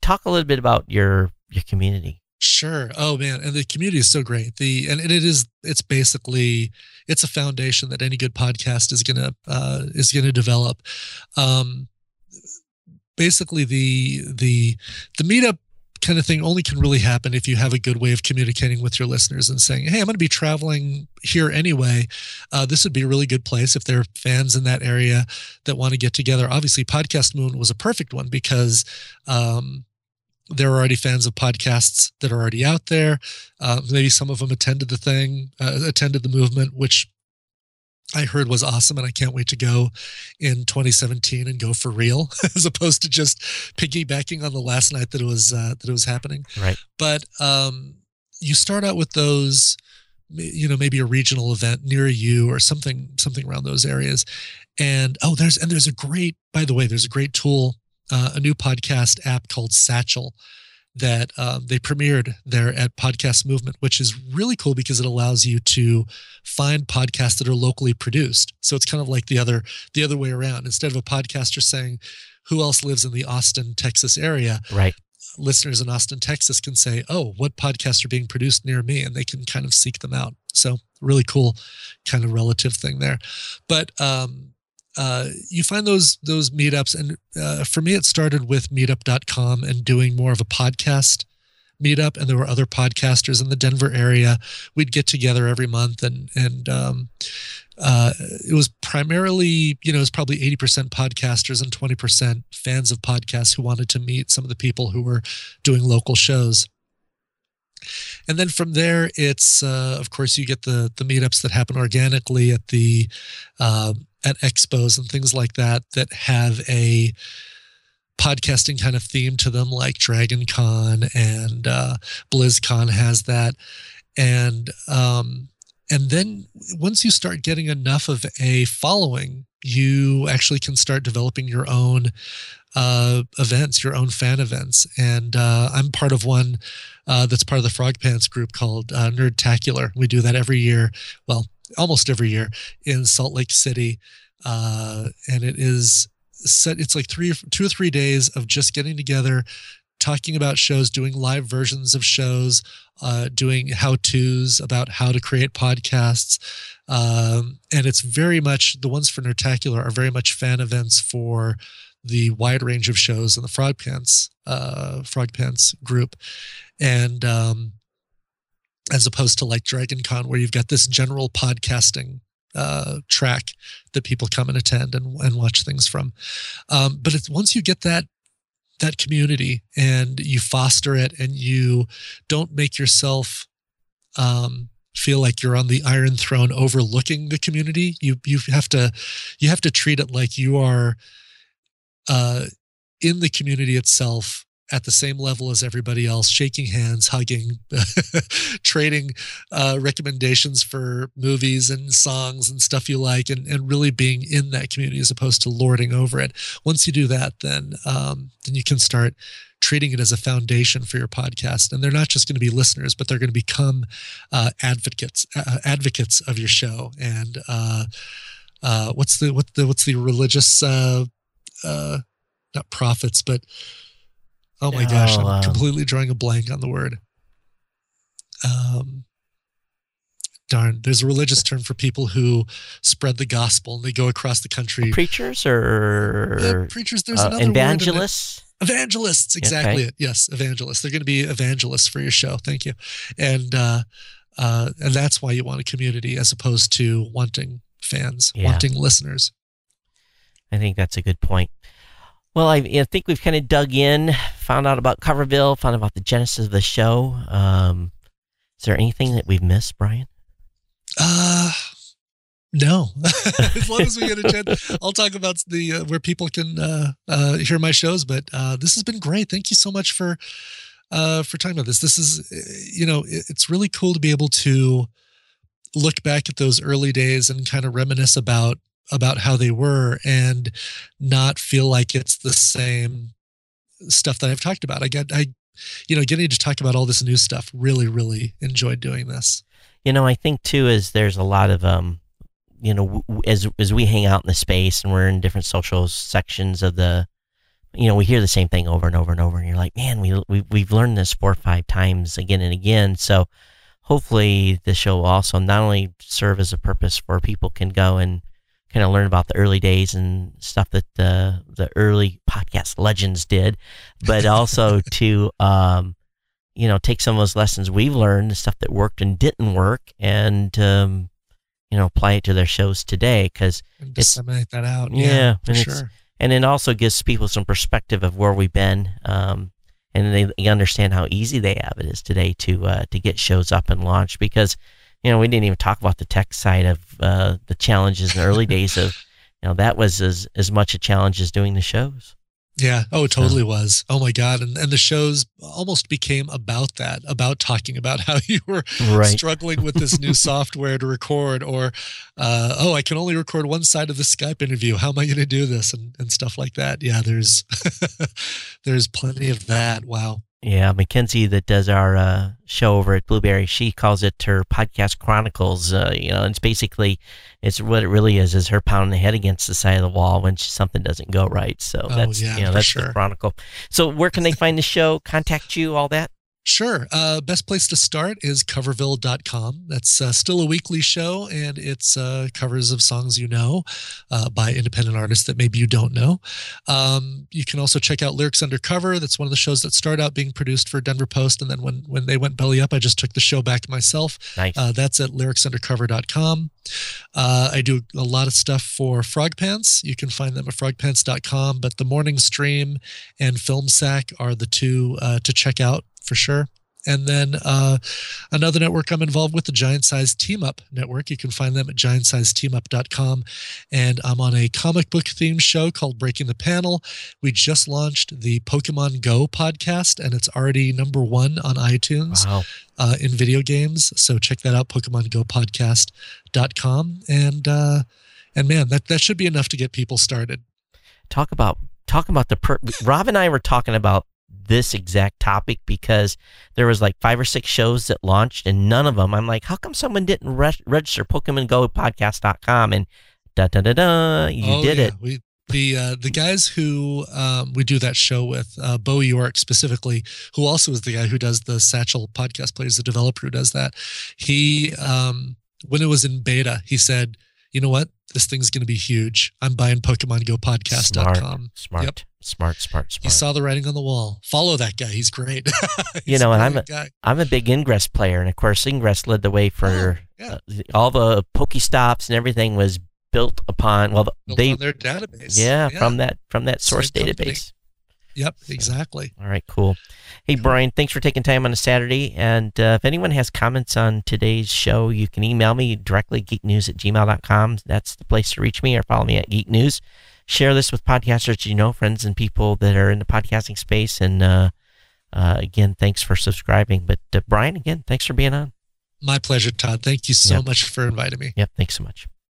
Talk a little bit about your your community. Sure. Oh man, and the community is so great. The and it is it's basically it's a foundation that any good podcast is gonna uh, is gonna develop. Um, basically, the the the meetup kind of thing only can really happen if you have a good way of communicating with your listeners and saying, "Hey, I'm going to be traveling here anyway. Uh, this would be a really good place if there are fans in that area that want to get together." Obviously, Podcast Movement was a perfect one because um, they're already fans of podcasts that are already out there. Uh, maybe some of them attended the thing, uh, attended the movement, which I heard was awesome, and I can't wait to go in 2017 and go for real, as opposed to just piggybacking on the last night that it was uh, that it was happening. Right. But um, you start out with those, you know, maybe a regional event near you or something something around those areas, and oh, there's and there's a great. By the way, there's a great tool uh, a new podcast app called Satchel that um, they premiered there at Podcast Movement, which is really cool because it allows you to find podcasts that are locally produced. So it's kind of like the other the other way around. Instead of a podcaster saying, "Who else lives in the Austin, Texas area?" Right. Listeners in Austin, Texas can say, "Oh, what podcasts are being produced near me?" and they can kind of seek them out. So really cool, kind of relative thing there. But um, uh, you find those those meetups, and uh, for me, it started with Meetup.com and doing more of a podcast meetup, and there were other podcasters in the Denver area. We'd get together every month, and and um, uh, it was primarily, you know, it was probably eighty percent podcasters and twenty percent fans of podcasts who wanted to meet some of the people who were doing local shows. And then from there, it's uh, of course you get the the meetups that happen organically at the uh, at expos and things like that that have a podcasting kind of theme to them, like Dragon Con and uh, BlizzCon has that, and um, and then once you start getting enough of a following, you actually can start developing your own uh, events, your own fan events. And uh, I'm part of one uh, that's part of the Frog Pants group called uh, Nerdtacular. We do that every year. Well, almost every year in Salt Lake City. Uh, and it is set, it's like three, two or three days of just getting together, talking about shows, doing live versions of shows, uh, doing how tos about how to create podcasts. Um, and it's very much the ones for Nerdtacular are very much fan events for the wide range of shows in the Frog Pants uh, Frog Pants group, and um, as opposed to like Dragon Con, where you've got this general podcasting uh, track that people come and attend and, and watch things from. Um, but it's once you get that that community and you foster it and you don't make yourself um, feel like you're on the iron throne overlooking the community. You you have to you have to treat it like you are uh, in the community itself at the same level as everybody else, shaking hands, hugging, trading uh, recommendations for movies and songs and stuff you like, and, and really being in that community as opposed to lording over it. Once you do that, then um, then you can start treating it as a foundation for your podcast. And they're not just going to be listeners, but they're going to become uh, advocates uh, advocates of your show. And uh, uh, what's the what the what's the religious uh, not prophets, but Oh my gosh, I'm um, completely drawing a blank on the word. Um, darn, there's a religious term for people who spread the gospel and they go across the country. Preachers or uh, preachers? There's uh, another evangelists. Evangelists, exactly okay. it. Yes, evangelists. They're going to be evangelists for your show. Thank you, and uh, uh, and that's why you want a community as opposed to wanting fans, yeah. wanting listeners. I think that's a good point. Well, I, I, think we've kind of dug in, found out about Coverville, found out about the genesis of the show. Um, is there anything that we've missed, Brian? Uh, no. as long as we get a chance, I'll talk about the uh, where people can uh, uh, hear my shows. But uh, this has been great. Thank you so much for uh, for talking about this. This is, you know, it's really cool to be able to look back at those early days and kind of reminisce about about how they were and not feel like it's the same stuff that I've talked about. I get, I, you know, getting to talk about all this new stuff really, really enjoyed doing this. You know, I think too is there's a lot of, um, you know, as as we hang out in the space and we're in different social sections of the, you know, we hear the same thing over and over and over, and you're like, man, we, we we've learned this four or five times again and again. So hopefully, the show will also not only serve as a purpose where people can go and kind of learn about the early days and stuff that the the early podcast legends did, but also to um, you know take some of those lessons we've learned, the stuff that worked and didn't work, and um, you know apply it to their shows today because disseminate that out. Yeah, yeah and sure. And it also gives people some perspective of where we've been. Um, and they, they, understand how easy they have it is today to uh, to get shows up and launched because you know, we didn't even talk about the tech side of uh, the challenges in the early days of, you know, that was as, as much a challenge as doing the shows. Yeah. Oh, it totally so. was. Oh my God. And and the shows almost became about that, about talking about how you were right. struggling with this new software to record or uh, oh, I can only record one side of the Skype interview. How am I going to do this? And and stuff like that. Yeah, there's there's plenty of that. Wow. Yeah, Mackenzie that does our uh, show over at Blubrry, she calls it her podcast chronicles. Uh, you know, it's basically it's what it really is is her pounding the head against the side of the wall when she, something doesn't go right. So oh, that's yeah, you know that's sure. the chronicle. So where can they find the show? Contact you, all that. Sure. Uh, best place to start is coverville.com. That's uh, still a weekly show, and it's uh, covers of songs you know uh, by independent artists that maybe you don't know. Um, you can also check out Lyrics Undercover. That's one of the shows that started out being produced for Denver Post, and then when when they went belly up, I just took the show back myself. Nice. Uh, that's at lyricsundercover.com. Uh, I do a lot of stuff for Frog Pants. You can find them at frogpants.com, but the Morning Stream and Film Sack are the two to check out for sure. And then uh, another network I'm involved with, the Giant Size Team Up Network. You can find them at giantsizeteamup.com. And I'm on a comic book themed show called Breaking the Panel. We just launched the Pokemon Go podcast, and it's already number one on iTunes wow. uh, in video games. So check that out, PokemonGoPodcast.com. And uh, and man, that, that should be enough to get people started. Talk about talk about the per- Rob and I were talking about this exact topic because there was like five or six shows that launched and none of them I'm like, how come someone didn't re- register Pokemon Go podcast.com and da da da da you oh, did yeah. it. We the uh, the guys who um, we do that show with, uh, Bo York specifically, who also is the guy who does the Satchel podcast plays, the developer who does that. He um, when it was in beta, he said, "You know what? This thing's going to be huge. I'm buying PokemonGoPodcast.com." Smart, smart, yep. smart, smart, smart. He saw the writing on the wall. Follow that guy. He's great. He's you know, and I'm a, guy. I'm a big Ingress player, and of course, Ingress led the way for oh, yeah. uh, all the Pokestops and everything was built upon well built they on their database yeah, yeah, from that from that source Same database company. Yep, exactly. All right, cool. Hey, Brian, thanks for taking time on a Saturday. And uh, if anyone has comments on today's show, you can email me directly, geeknews at gmail.com. That's the place to reach me, or follow me at Geek News. Share this with podcasters you know, friends and people that are in the podcasting space. And uh, uh, again, thanks for subscribing. But uh, Brian, again, thanks for being on. My pleasure, Todd. Thank you so yep. much for inviting me. Yep, thanks so much.